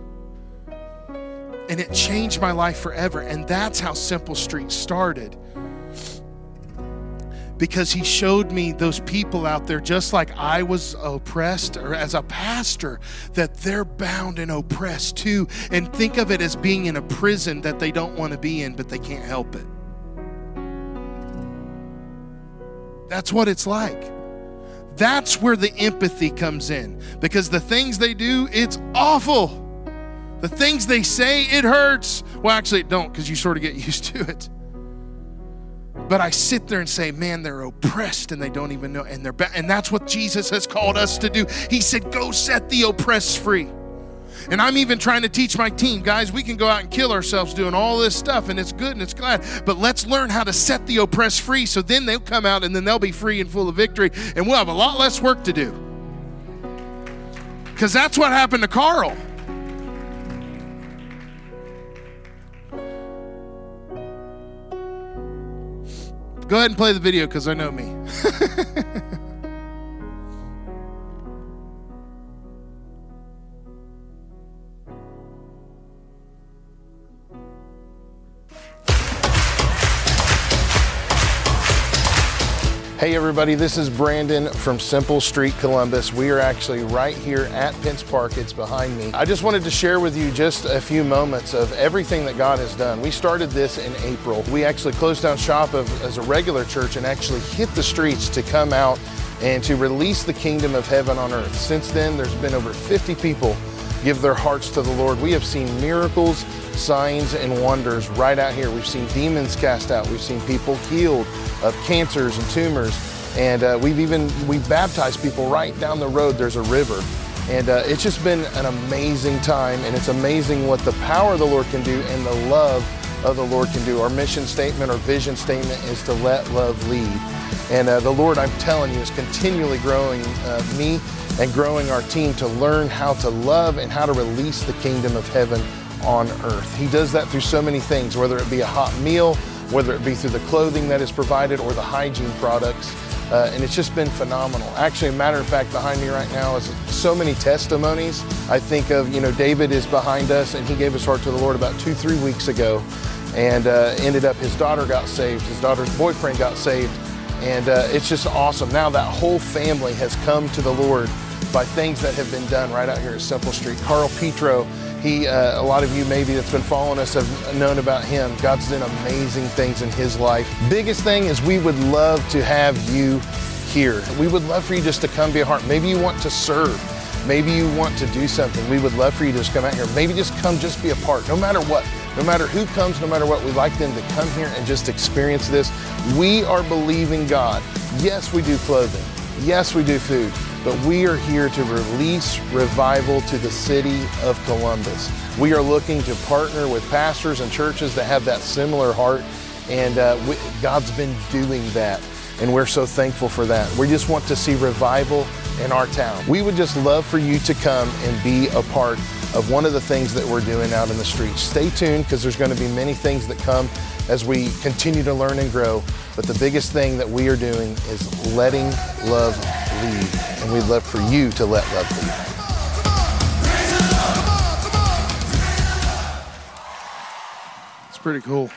And it changed my life forever. And that's how Simple Street started because he showed me those people out there, just like I was oppressed, or as a pastor, that they're bound and oppressed too. And think of it as being in a prison that they don't want to be in, but they can't help it. That's what it's like. That's where the empathy comes in because the things they do, it's awful. The things they say, it hurts. Well, actually, it don't because you sort of get used to it. But I sit there and say, man, they're oppressed and they don't even know. And they're and that's what Jesus has called us to do. He said, go set the oppressed free. And I'm even trying to teach my team, guys, we can go out and kill ourselves doing all this stuff, and it's good and it's glad. But let's learn how to set the oppressed free so then they'll come out and then they'll be free and full of victory, and we'll have a lot less work to do. Because that's what happened to Carl. Go ahead and play the video because I know me. Hey everybody, this is Brandon from Simple Street Columbus. We are actually right here at Pence Park. It's behind me. I just wanted to share with you just a few moments of everything that God has done. We started this in April. We actually closed down shop of, as a regular church and actually hit the streets to come out and to release the kingdom of heaven on earth. Since then, there's been over 50 people give their hearts to the Lord. We have seen miracles, signs, and wonders right out here. We've seen demons cast out. We've seen people healed of cancers and tumors. And uh, we've even, we've baptized people right down the road. There's a river. And uh, it's just been an amazing time, and it's amazing what the power of the Lord can do and the love of the Lord can do. Our mission statement, our vision statement is to let love lead. And uh, the Lord, I'm telling you, is continually growing uh, me and growing our team to learn how to love and how to release the kingdom of heaven on earth. He does that through so many things, whether it be a hot meal, whether it be through the clothing that is provided or the hygiene products. Uh, and it's just been phenomenal. Actually, a matter of fact, behind me right now is so many testimonies. I think of, you know, David is behind us and he gave his heart to the Lord about two, three weeks ago and uh, ended up his daughter got saved, his daughter's boyfriend got saved. And uh, it's just awesome. Now that whole family has come to the Lord by things that have been done right out here at Simple Street. Carl Petro he, uh, a lot of you maybe that's been following us have known about him. God's done amazing things in his life. Biggest thing is we would love to have you here. We would love for you just to come be a heart. Maybe you want to serve. Maybe you want to do something. We would love for you to just come out here. Maybe just come, just be a part. No matter what, no matter who comes, no matter what, we'd like them to come here and just experience this. We are believing God. Yes, we do clothing. Yes, we do food but we are here to release revival to the city of Columbus. We are looking to partner with pastors and churches that have that similar heart, and uh, we, God's been doing that, and we're so thankful for that. We just want to see revival in our town. We would just love for you to come and be a part of one of the things that we're doing out in the streets. Stay tuned because there's going to be many things that come as we continue to learn and grow. But the biggest thing that we are doing is letting love lead. And we'd love for you to let love lead. It's pretty cool.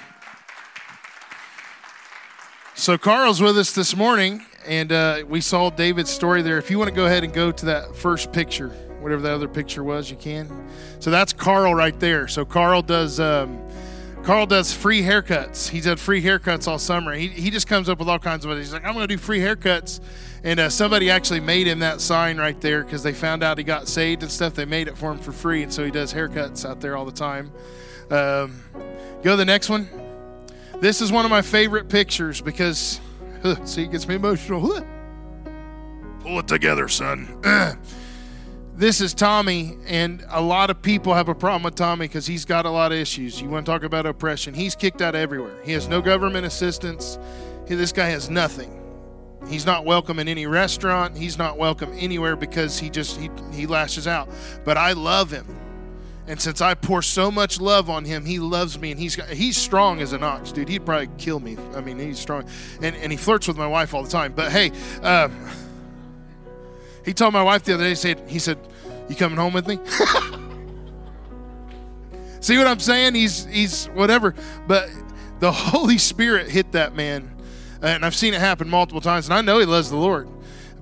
So, Carl's with us this morning, and uh, we saw David's story there. If you want to go ahead and go to that first picture, whatever the other picture was, you can. So, that's Carl right there. So, Carl does. Um, Carl does free haircuts. He's had free haircuts all summer. He, he just comes up with all kinds of. He's like, I'm going to do free haircuts. And uh, somebody actually made him that sign right there because they found out he got saved and stuff. They made it for him for free. And so he does haircuts out there all the time. Um, go to the next one. This is one of my favorite pictures because, uh, see, it gets me emotional. Pull it together, son. this is Tommy, and a lot of people have a problem with Tommy because he's got a lot of issues. You want to talk about oppression? He's kicked out everywhere. He has no government assistance. He, this guy has nothing. He's not welcome in any restaurant. He's not welcome anywhere because he just he, he lashes out. But I love him. And since I pour so much love on him, he loves me, and he's he's strong as an ox, dude. He'd probably kill me. I mean, he's strong, and and he flirts with my wife all the time. But hey, um, he told my wife the other day, he said, he said, You coming home with me? See what I'm saying? He's he's whatever. But the Holy Spirit hit that man. And I've seen it happen multiple times. And I know he loves the Lord.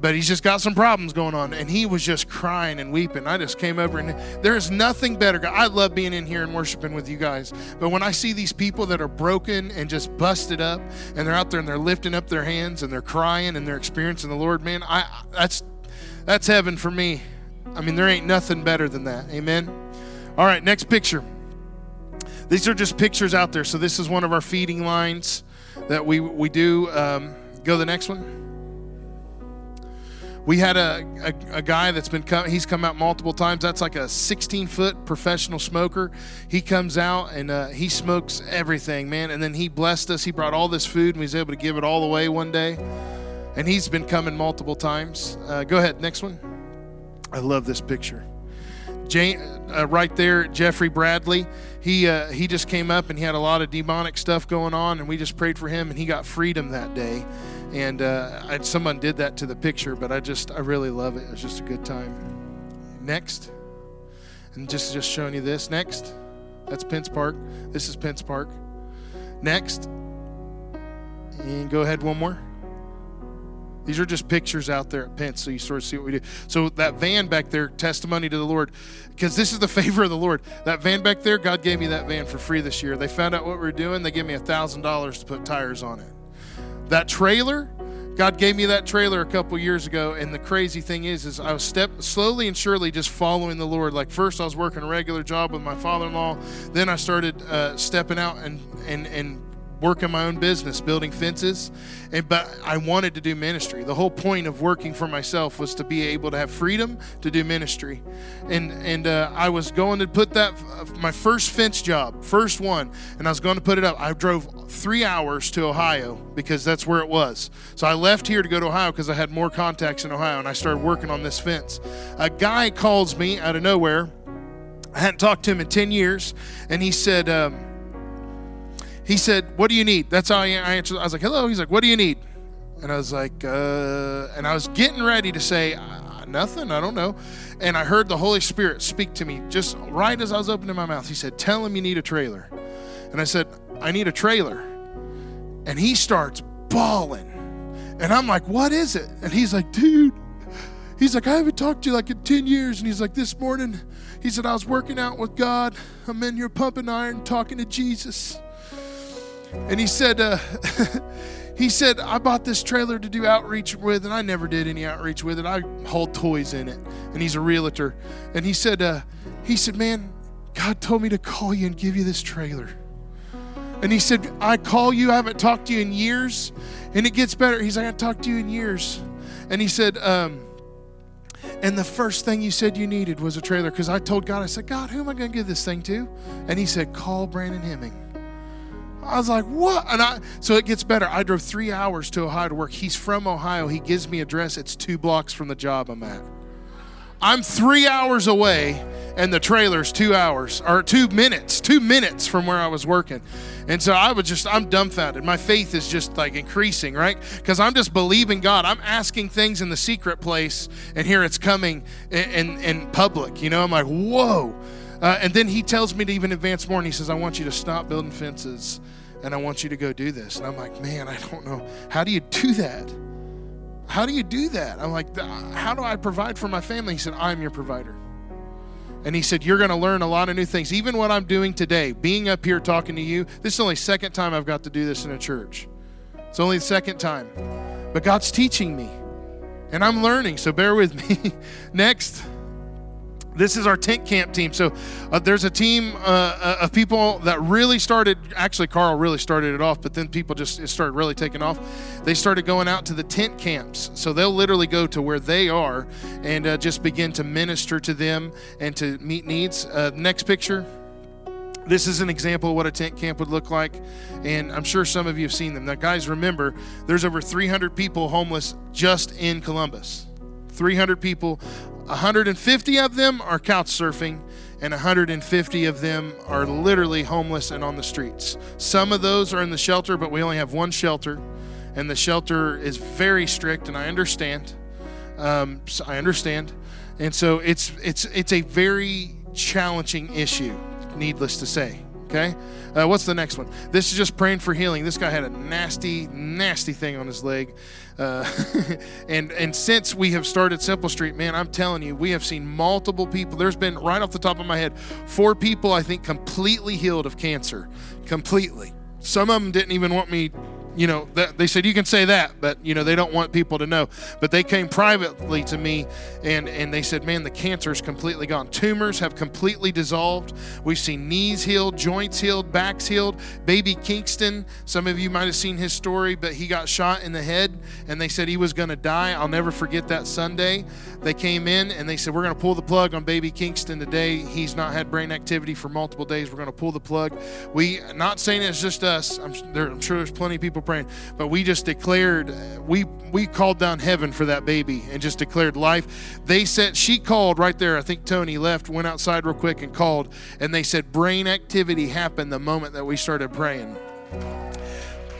But he's just got some problems going on. And he was just crying and weeping. I just came over and there is nothing better. I love being in here and worshiping with you guys. But when I see these people that are broken and just busted up and they're out there and they're lifting up their hands and they're crying and they're experiencing the Lord, man, I that's that's heaven for me. I mean, there ain't nothing better than that. Amen. All right, next picture. These are just pictures out there. So this is one of our feeding lines that we we do. Um, go to the next one. We had a, a, a, guy that's been come, he's come out multiple times. That's like a 16 foot professional smoker. He comes out and uh, he smokes everything, man. And then he blessed us. He brought all this food and he was able to give it all away one day and he's been coming multiple times. Uh, go ahead, next one. I love this picture. Jane, uh, right there, Jeffrey Bradley. He uh, he just came up and he had a lot of demonic stuff going on, and we just prayed for him, and he got freedom that day. And uh, I, someone did that to the picture, but I just I really love it. It's just a good time. Next, and just just showing you this. Next, that's Pence Park. This is Pence Park. Next, and go ahead one more. These are just pictures out there at Pence, so you sort of see what we do. So that van back there, testimony to the Lord, because this is the favor of the Lord. That van back there, God gave me that van for free this year. They found out what we were doing. They gave me a thousand dollars to put tires on it. That trailer, God gave me that trailer a couple years ago, and the crazy thing is, is I was step slowly and surely just following the Lord. Like first, I was working a regular job with my father-in-law. Then I started uh, stepping out and and and working my own business, building fences, and but I wanted to do ministry. The whole point of working for myself was to be able to have freedom to do ministry, and and uh, I was going to put that my first fence job, first one, and I was going to put it up. I drove three hours to Ohio because that's where it was. So I left here to go to Ohio because I had more contacts in Ohio, and I started working on this fence. A guy calls me out of nowhere. I hadn't talked to him in ten years, and he said. Um, he said, What do you need? That's how I answered. I was like, Hello. He's like, What do you need? And I was like, uh, and I was getting ready to say, Nothing, I don't know. And I heard the Holy Spirit speak to me just right as I was opening my mouth. He said, Tell him you need a trailer. And I said, I need a trailer. And he starts bawling. And I'm like, What is it? And he's like, Dude, he's like, I haven't talked to you like in 10 years. And he's like, This morning, he said, I was working out with God. I'm in here pumping iron, talking to Jesus. And he said, uh, he said, I bought this trailer to do outreach with, and I never did any outreach with it. I hold toys in it. And he's a realtor. And he said, uh, he said, man, God told me to call you and give you this trailer. And he said, I call you, I haven't talked to you in years. And it gets better. He's like, I talked to you in years. And he said, um, and the first thing you said you needed was a trailer because I told God, I said, God, who am I going to give this thing to? And he said, call Brandon Hemming. I was like, what? And I so it gets better. I drove three hours to Ohio to work. He's from Ohio. He gives me address. It's two blocks from the job I'm at. I'm three hours away, and the trailer's two hours or two minutes, two minutes from where I was working. And so I was just, I'm dumbfounded. My faith is just like increasing, right? Because I'm just believing God. I'm asking things in the secret place, and here it's coming in, in, in public. You know, I'm like, whoa. Uh, and then he tells me to even advance more, and he says, I want you to stop building fences and I want you to go do this. And I'm like, man, I don't know. How do you do that? How do you do that? I'm like, how do I provide for my family? He said, I'm your provider. And he said, You're going to learn a lot of new things. Even what I'm doing today, being up here talking to you, this is only second time I've got to do this in a church. It's only the second time. But God's teaching me. And I'm learning, so bear with me. Next. This is our tent camp team. So uh, there's a team uh, uh, of people that really started. Actually, Carl really started it off, but then people just started really taking off. They started going out to the tent camps. So they'll literally go to where they are and uh, just begin to minister to them and to meet needs. Uh, next picture. This is an example of what a tent camp would look like, and I'm sure some of you have seen them. Now, guys, remember, there's over 300 people homeless just in Columbus. 300 people 150 of them are couch surfing, and 150 of them are literally homeless and on the streets. Some of those are in the shelter, but we only have one shelter, and the shelter is very strict, and I understand. Um, so I understand, and so it's it's it's a very challenging issue, needless to say. Okay, uh, what's the next one? This is just praying for healing. This guy had a nasty, nasty thing on his leg. Uh, and and since we have started Simple Street, man, I'm telling you, we have seen multiple people. There's been right off the top of my head, four people I think completely healed of cancer, completely. Some of them didn't even want me you know, they said you can say that, but you know they don't want people to know. But they came privately to me, and and they said, man, the cancer is completely gone. Tumors have completely dissolved. We've seen knees healed, joints healed, backs healed. Baby Kingston, some of you might have seen his story, but he got shot in the head, and they said he was going to die. I'll never forget that Sunday. They came in and they said, we're going to pull the plug on Baby Kingston today. He's not had brain activity for multiple days. We're going to pull the plug. We not saying it's just us. I'm, there, I'm sure there's plenty of people praying, but we just declared uh, we we called down heaven for that baby and just declared life. They said she called right there. I think Tony left, went outside real quick and called, and they said brain activity happened the moment that we started praying.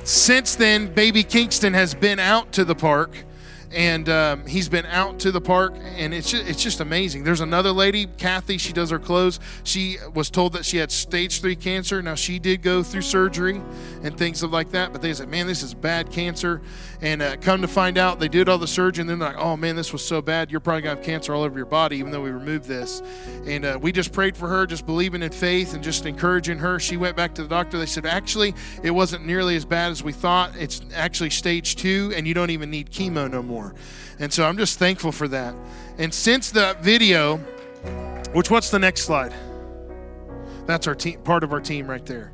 Since then, baby Kingston has been out to the park and um, he's been out to the park and it's just, it's just amazing. There's another lady kathy she does her clothes. She was told that she had stage three cancer. Now she did go through surgery and things like that but they said man this is bad cancer. And uh, come to find out they did all the surgery and then they're like oh man this was so bad. You're probably to have cancer all over your body even though we removed this. And uh, we just prayed for her just believing in faith and just encouraging her. She went back to the doctor. They said actually it wasn't nearly as bad as we thought. It's actually stage two and you don't even need chemo no more And so I'm just thankful for that. And since that video, which what's the next slide? That's our team, part of our team right there.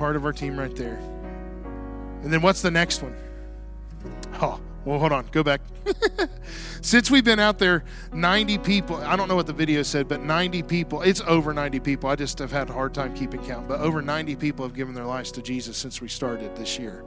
part of our team right there. And then what's the next one? Oh, well, hold on. Go back. Since we've been out there, 90 people, I don't know what the video said, but 90 people, it's over 90 people. I just have had a hard time keeping count, but over 90 people have given their lives to Jesus since we started this year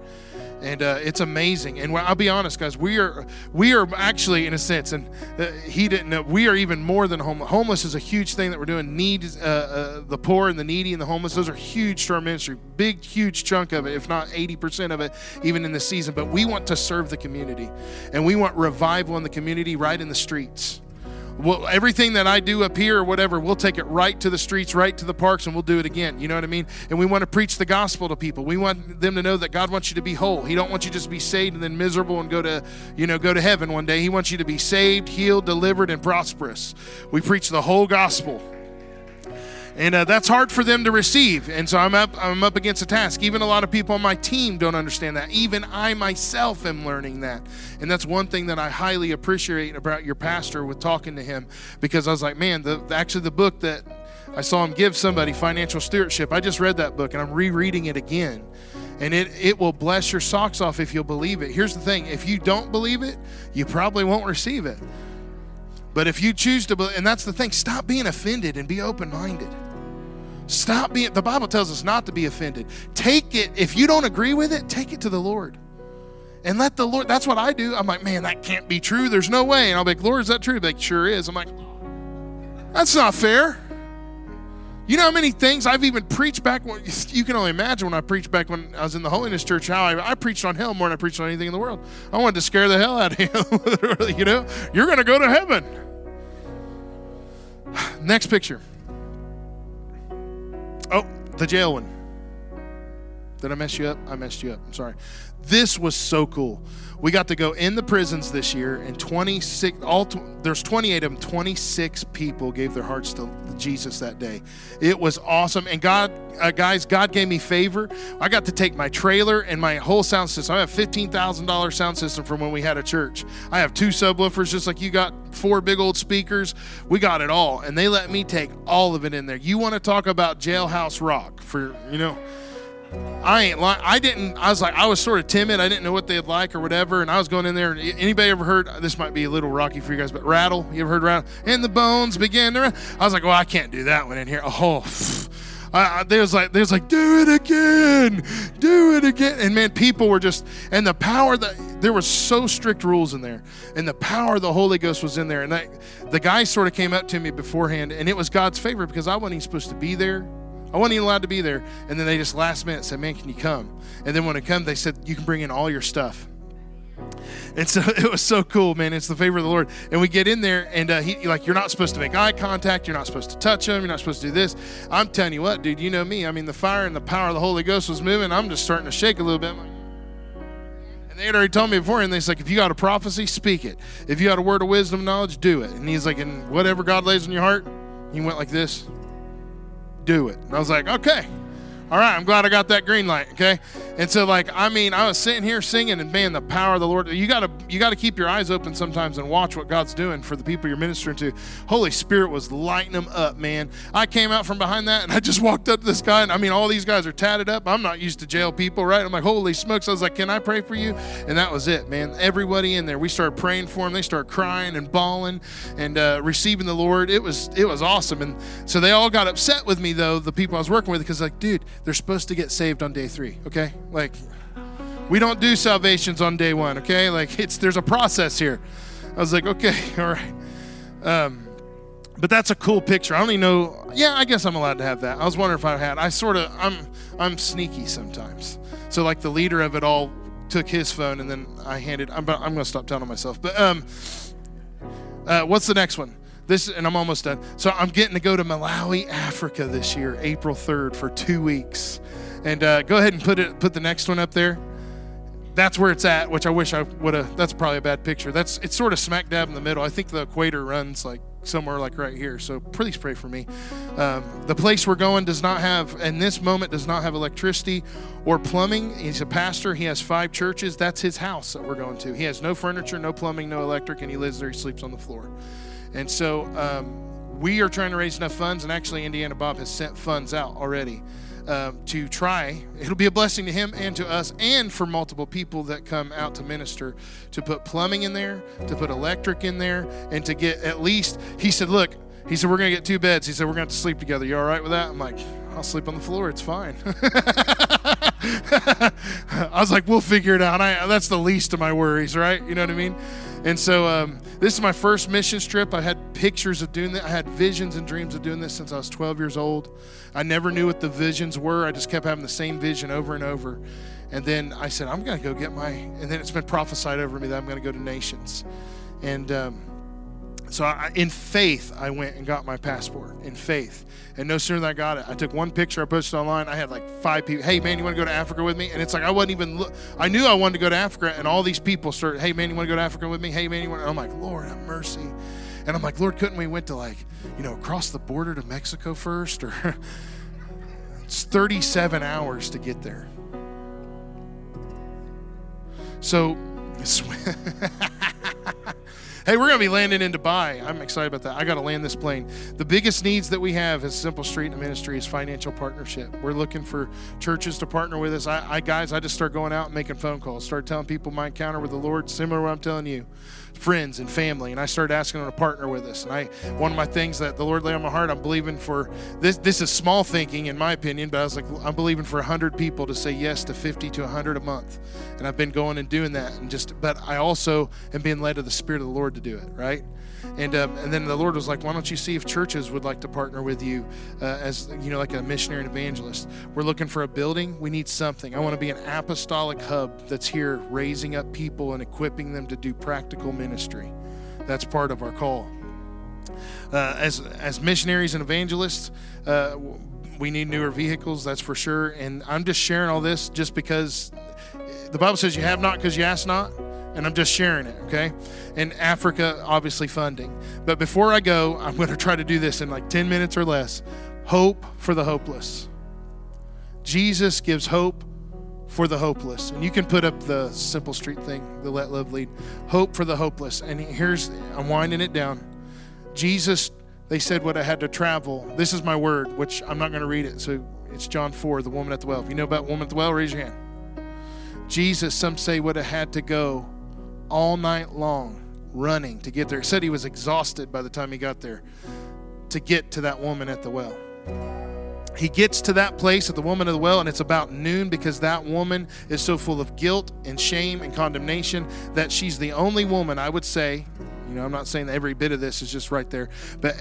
and uh, it's amazing. And I'll be honest, guys, we are we are actually in a sense, and uh, he didn't know we are even more than homeless. Homeless is a huge thing that we're doing. Need uh, uh, the poor and the needy and the homeless; those are huge to our ministry. Big, huge chunk of it, if not eighty percent of it, even in the season. But we want to serve the community, and we want revival in the community, right in the streets well, everything that I do up here or whatever, we'll take it right to the streets, right to the parks, and we'll do it again. You know what I mean? And we want to preach the gospel to people. We want them to know that God wants you to be whole. He don't want you just to just be saved and then miserable and go to, you know, go to heaven one day. He wants you to be saved, healed, delivered, and prosperous. We preach the whole gospel and uh, that's hard for them to receive. And so i'm up i'm up against a task. Even a lot of people on my team don't understand that. Even i myself am learning that. And that's one thing that i highly appreciate about your pastor with talking to him. Because i was like man the actually the book that i saw him give somebody financial stewardship i just read that book and i'm rereading it again. And it, it will bless your socks off if you'll believe it. Here's the thing. If you don't believe it you probably won't receive it but if you choose to, believe, and that's the thing, stop being offended and be open minded. Stop being, the Bible tells us not to be offended. Take it, if you don't agree with it, take it to the Lord. And let the Lord, that's what I do. I'm like, man, that can't be true. There's no way. And I'll be like, Lord, is that true? He'll like, sure is. I'm like, that's not fair. You know how many things I've even preached back when you can only imagine when I preached back when I was in the Holiness Church, how I, I preached on hell more than I preached on anything in the world. I wanted to scare the hell out of him. you know, you're going to go to heaven. Next picture. Oh, the jail one. Did I mess you up? I messed you up. I'm sorry. This was so cool. We got to go in the prisons this year, and 26, all there's 28 of them. 26 people gave their hearts to Jesus that day. It was awesome. And God, uh, guys, God gave me favor. I got to take my trailer and my whole sound system. I have $15,000 sound system from when we had a church. I have two subwoofers, just like you got four big old speakers. We got it all, and they let me take all of it in there. You want to talk about jailhouse rock for you know? I ain't lying. I didn't. I was like, I was sort of timid. I didn't know what they'd like or whatever. And I was going in there. And anybody ever heard? This might be a little rocky for you guys, but rattle. You ever heard rattle? And the bones began to. I was like, well, I can't do that one in here. Oh. I, they was like, they was like, do it again, do it again, and man, people were just, and the power that there was so strict rules in there, and the power of the Holy Ghost was in there, and the guy sort of came up to me beforehand, and it was God's favor because I wasn't even supposed to be there. I wasn't even allowed to be there. And then they just last minute said, Man, can you come? And then when it come, they said, You can bring in all your stuff. And so it was so cool, man. It's the favor of the Lord. And we get in there, and uh, he like, you're not supposed to make eye contact. You're not supposed to touch him. You're not supposed to do this. I'm telling you what, dude. You know me. I mean, the fire and the power of the Holy Ghost was moving. I'm just starting to shake a little bit. And they had already told me before, and they's like, if you got a prophecy, speak it. If you got a word of wisdom, knowledge, do it. And he's like, and whatever God lays on your heart, he went like this do it. And I was like, okay, all right, I'm glad I got that green light, okay? And so like I mean, I was sitting here singing and man, the power of the Lord. You got to you got to keep your eyes open sometimes and watch what God's doing for the people you're ministering to. Holy Spirit was lighting them up, man. I came out from behind that and I just walked up to this guy and I mean, all these guys are tatted up. I'm not used to jail people, right? I'm like, "Holy smokes." I was like, "Can I pray for you?" And that was it, man. Everybody in there, we started praying for them. They started crying and bawling and uh, receiving the Lord. It was it was awesome. And so they all got upset with me though, the people I was working with because like, "Dude, they're supposed to get saved on day 3." Okay? Like we don't do salvations on day one, okay? Like it's there's a process here. I was like, okay, all right. Um, but that's a cool picture. I don't even know. Yeah, I guess I'm allowed to have that. I was wondering if I had. I sort of I'm I'm sneaky sometimes. So like the leader of it all took his phone and then I handed. I'm I'm gonna stop telling myself. But um, uh, what's the next one? This and I'm almost done. So I'm getting to go to Malawi, Africa this year, April 3rd for two weeks. And uh, go ahead and put it put the next one up there that's where it's at, which I wish I would have. That's probably a bad picture. That's it's sort of smack dab in the middle. I think the equator runs like somewhere like right here. So please pray for me. Um, the place we're going does not have, in this moment, does not have electricity or plumbing. He's a pastor. He has five churches. That's his house that we're going to. He has no furniture, no plumbing, no electric, and he lives there. He sleeps on the floor. And so um, we are trying to raise enough funds, and actually, Indiana Bob has sent funds out already um, to try. It'll be a blessing to him and to us, and for multiple people that come out to minister to put plumbing in there, to put electric in there, and to get at least. He said, "Look." He said, We're going to get two beds. He said, We're going to have to sleep together. You all right with that? I'm like, I'll sleep on the floor. It's fine. I was like, We'll figure it out. I, that's the least of my worries, right? You know what I mean? And so um, this is my first mission trip. I had pictures of doing that. I had visions and dreams of doing this since I was 12 years old. I never knew what the visions were. I just kept having the same vision over and over. And then I said, I'm going to go get my, and then it's been prophesied over me that I'm going to go to nations. And, um, so I, in faith, I went and got my passport. In faith, and no sooner than I got it, I took one picture. I posted online. I had like five people. Hey man, you want to go to Africa with me? And it's like I wasn't even. I knew I wanted to go to Africa, and all these people started. Hey man, you want to go to Africa with me? Hey man, you want? I'm like, Lord, have mercy. And I'm like, Lord, couldn't we went to like, you know, across the border to Mexico first? Or it's 37 hours to get there. So. Hey, we're going to be landing in Dubai. I'm excited about that. I got to land this plane. The biggest needs that we have as Simple Street and Ministry is financial partnership. We're looking for churches to partner with us. I, I guys, I just start going out and making phone calls, start telling people my encounter with the Lord, similar to what I'm telling you friends and family, and I started asking them to partner with us. And I, one of my things that the Lord laid on my heart, I'm believing for this. This is small thinking, in my opinion, but I was like, I'm believing for 100 people to say yes to 50 to 100 a month, and I've been going and doing that, and just, but I also am being led of the Spirit of the Lord to do it, right? And um, and then the Lord was like, why don't you see if churches would like to partner with you uh, as you know, like a missionary and evangelist? We're looking for a building. We need something. I want to be an apostolic hub that's here, raising up people and equipping them to do practical ministry. That's part of our call. Uh, as as missionaries and evangelists. Uh, we need newer vehicles, that's for sure. And I'm just sharing all this just because the Bible says you have not because you ask not and I'm just sharing it, okay? And Africa, obviously funding. But before I go, I'm going to try to do this in like 10 minutes or less. Hope for the hopeless. Jesus gives hope for the hopeless. And you can put up the simple street thing, the let love lead. Hope for the hopeless. And here's, I'm winding it down. Jesus, they said what I had to travel. This is my word, which I'm not going to read it. So it's John 4, the woman at the well. If you know about woman at the well, raise your hand. Jesus, some say, would have had to go all night long running to get there. He said he was exhausted by the time he got there to get to that woman at the well. He gets to that place at the woman of the well, and it's about noon because that woman is so full of guilt and shame and condemnation that she's the only woman, I would say. You know, I'm not saying that every bit of this is just right there, but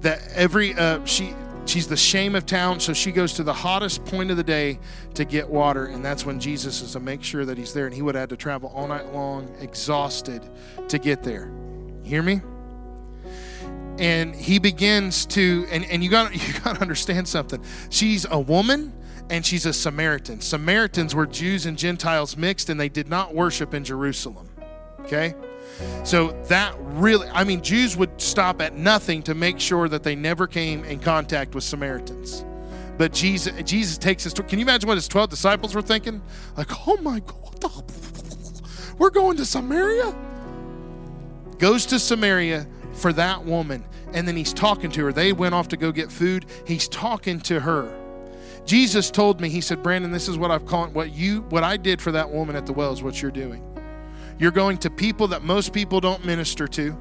that every, uh, she, She's the shame of town, so she goes to the hottest point of the day to get water, and that's when Jesus is to make sure that he's there. And he would have had to travel all night long, exhausted, to get there. You hear me? And he begins to, and, and you got you got to understand something. She's a woman and she's a Samaritan. Samaritans were Jews and Gentiles mixed, and they did not worship in Jerusalem. Okay? So that really, I mean, Jews would stop at nothing to make sure that they never came in contact with Samaritans. But Jesus, Jesus takes his. Can you imagine what his twelve disciples were thinking? Like, oh my God, we're going to Samaria. Goes to Samaria for that woman, and then he's talking to her. They went off to go get food. He's talking to her. Jesus told me, he said, Brandon, this is what I've called what you what I did for that woman at the well is what you're doing. You're going to people that most people don't minister to.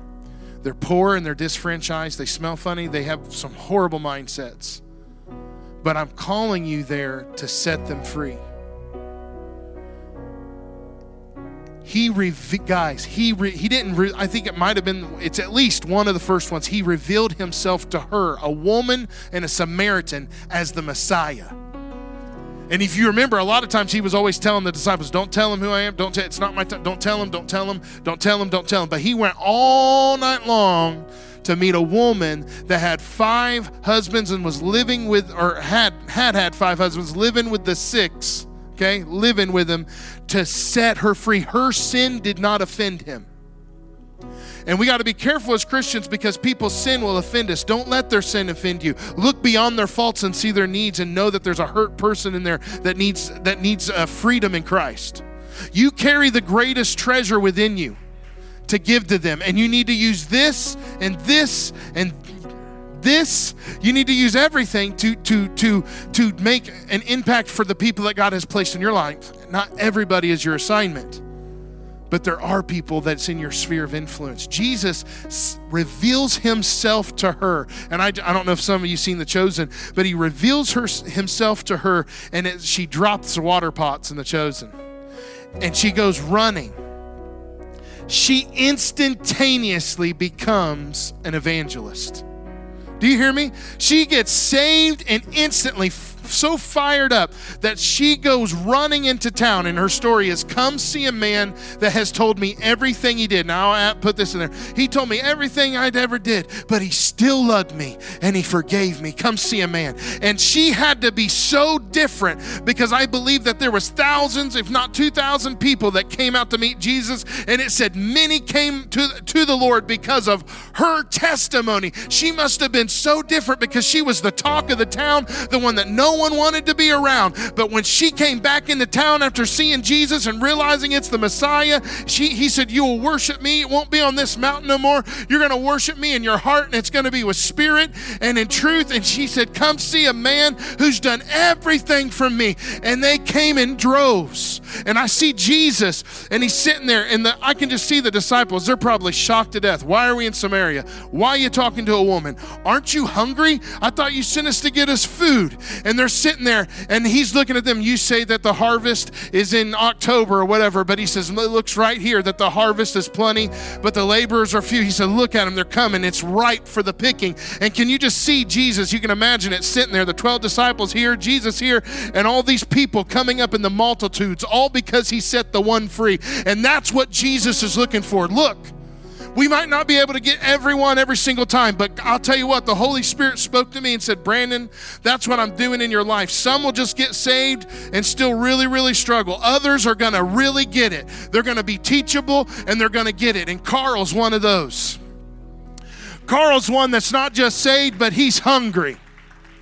They're poor and they're disfranchised. They smell funny. They have some horrible mindsets. But I'm calling you there to set them free. He reve- guys, he re- he didn't. Re- I think it might have been. It's at least one of the first ones. He revealed himself to her, a woman and a Samaritan, as the Messiah. And if you remember, a lot of times he was always telling the disciples, "Don't tell him who I am. Don't. T- it's not my. T- don't tell him. Don't tell him. Don't tell him. Don't tell him." But he went all night long to meet a woman that had five husbands and was living with, or had had had five husbands, living with the six. Okay, living with him to set her free. Her sin did not offend him. And we got to be careful as Christians because people's sin will offend us. Don't let their sin offend you. Look beyond their faults and see their needs and know that there's a hurt person in there that needs that needs uh, freedom in Christ. You carry the greatest treasure within you to give to them and you need to use this and this and this, you need to use everything to, to, to, to make an impact for the people that God has placed in your life. Not everybody is your assignment but there are people that's in your sphere of influence. Jesus reveals himself to her. And I, I don't know if some of you seen The Chosen, but he reveals her, himself to her, and it, she drops the water pots in The Chosen. And she goes running. She instantaneously becomes an evangelist. Do you hear me? She gets saved and instantly so fired up that she goes running into town and her story is come see a man that has told me everything he did. Now I'll put this in there. He told me everything i'd ever did but he still loved me and he forgave me. Come see a man. And she had to be so different because i believe that there was thousands if not 2000 people that came out to meet jesus and it said many came to, to the lord because of her testimony. She must have been so different because she was the talk of the town the one that no one wanted to be around. But when she came back into town after seeing Jesus and realizing it's the Messiah, she, he said, You will worship me. It won't be on this mountain no more. You're going to worship me in your heart, and it's going to be with spirit and in truth. And she said, Come see a man who's done everything for me. And they came in droves. And I see Jesus, and he's sitting there, and the, I can just see the disciples. They're probably shocked to death. Why are we in Samaria? Why are you talking to a woman? Aren't you hungry? I thought you sent us to get us food. And they're sitting there and he's looking at them. You say that the harvest is in October or whatever, but he says, it looks right here that the harvest is plenty, but the laborers are few. He said, look at them, they're coming. It's ripe for the picking. And can you just see Jesus? You can imagine it sitting there, the 12 disciples here, Jesus here, and all these people coming up in the multitudes, all because he set the one free. And that's what Jesus is looking for. Look. We might not be able to get everyone every single time, but I'll tell you what, the Holy Spirit spoke to me and said, Brandon, that's what I'm doing in your life. Some will just get saved and still really, really struggle. Others are going to really get it. They're going to be teachable and they're going to get it. And Carl's one of those. Carl's one that's not just saved, but he's hungry.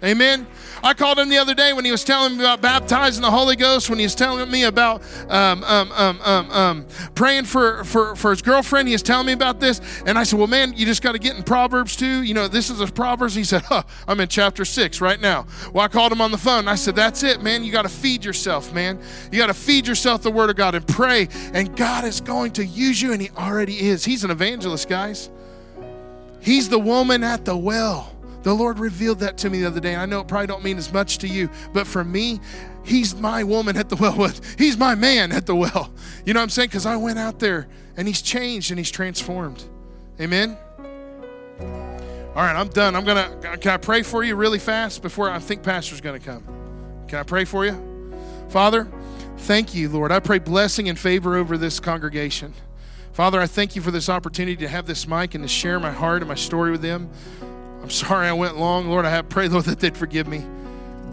Amen. I called him the other day when he was telling me about baptizing the Holy Ghost, when he was telling me about um, um, um, um, um praying for, for, for his girlfriend. He was telling me about this. And I said, Well, man, you just got to get in Proverbs too. You know, this is a Proverbs. He said, huh, I'm in chapter six right now. Well, I called him on the phone. I said, That's it, man. You got to feed yourself, man. You got to feed yourself the Word of God and pray. And God is going to use you, and He already is. He's an evangelist, guys. He's the woman at the well. The Lord revealed that to me the other day. I know it probably don't mean as much to you, but for me, He's my woman at the well. with. He's my man at the well. You know what I'm saying? Because I went out there and He's changed and He's transformed. Amen. All right, I'm done. I'm gonna. Can I pray for you really fast before I think Pastor's gonna come? Can I pray for you, Father? Thank you, Lord. I pray blessing and favor over this congregation. Father, I thank you for this opportunity to have this mic and to share my heart and my story with them. I'm sorry I went long. Lord, I have prayed, Lord, that they'd forgive me.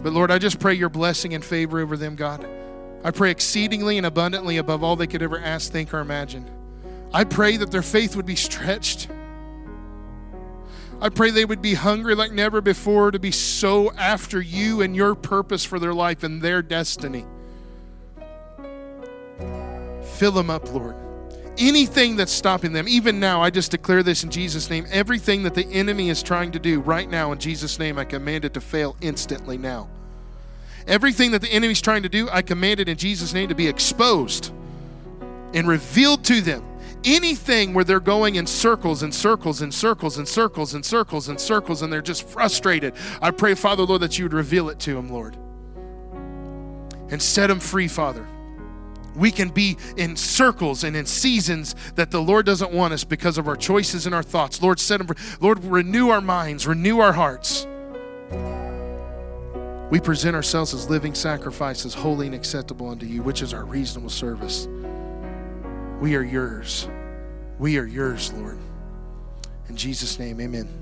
But Lord, I just pray your blessing and favor over them, God. I pray exceedingly and abundantly above all they could ever ask, think, or imagine. I pray that their faith would be stretched. I pray they would be hungry like never before to be so after you and your purpose for their life and their destiny. Fill them up, Lord anything that's stopping them, even now, I just declare this in Jesus' name. Everything that the enemy is trying to do right now, in Jesus' name, I command it to fail instantly now. Everything that the enemy's trying to do, I command it in Jesus' name to be exposed and revealed to them. Anything where they're going in circles and circles and circles and circles and circles and circles and they're just frustrated, I pray, Father, Lord, that you would reveal it to them, Lord. And set them free, Father we can be in circles and in seasons that the Lord doesn't want us because of our choices and our thoughts. Lord, set them, Lord, renew our minds, renew our hearts. We present ourselves as living sacrifices, holy and acceptable unto you, which is our reasonable service. We are yours. We are yours, Lord. In Jesus' name, amen.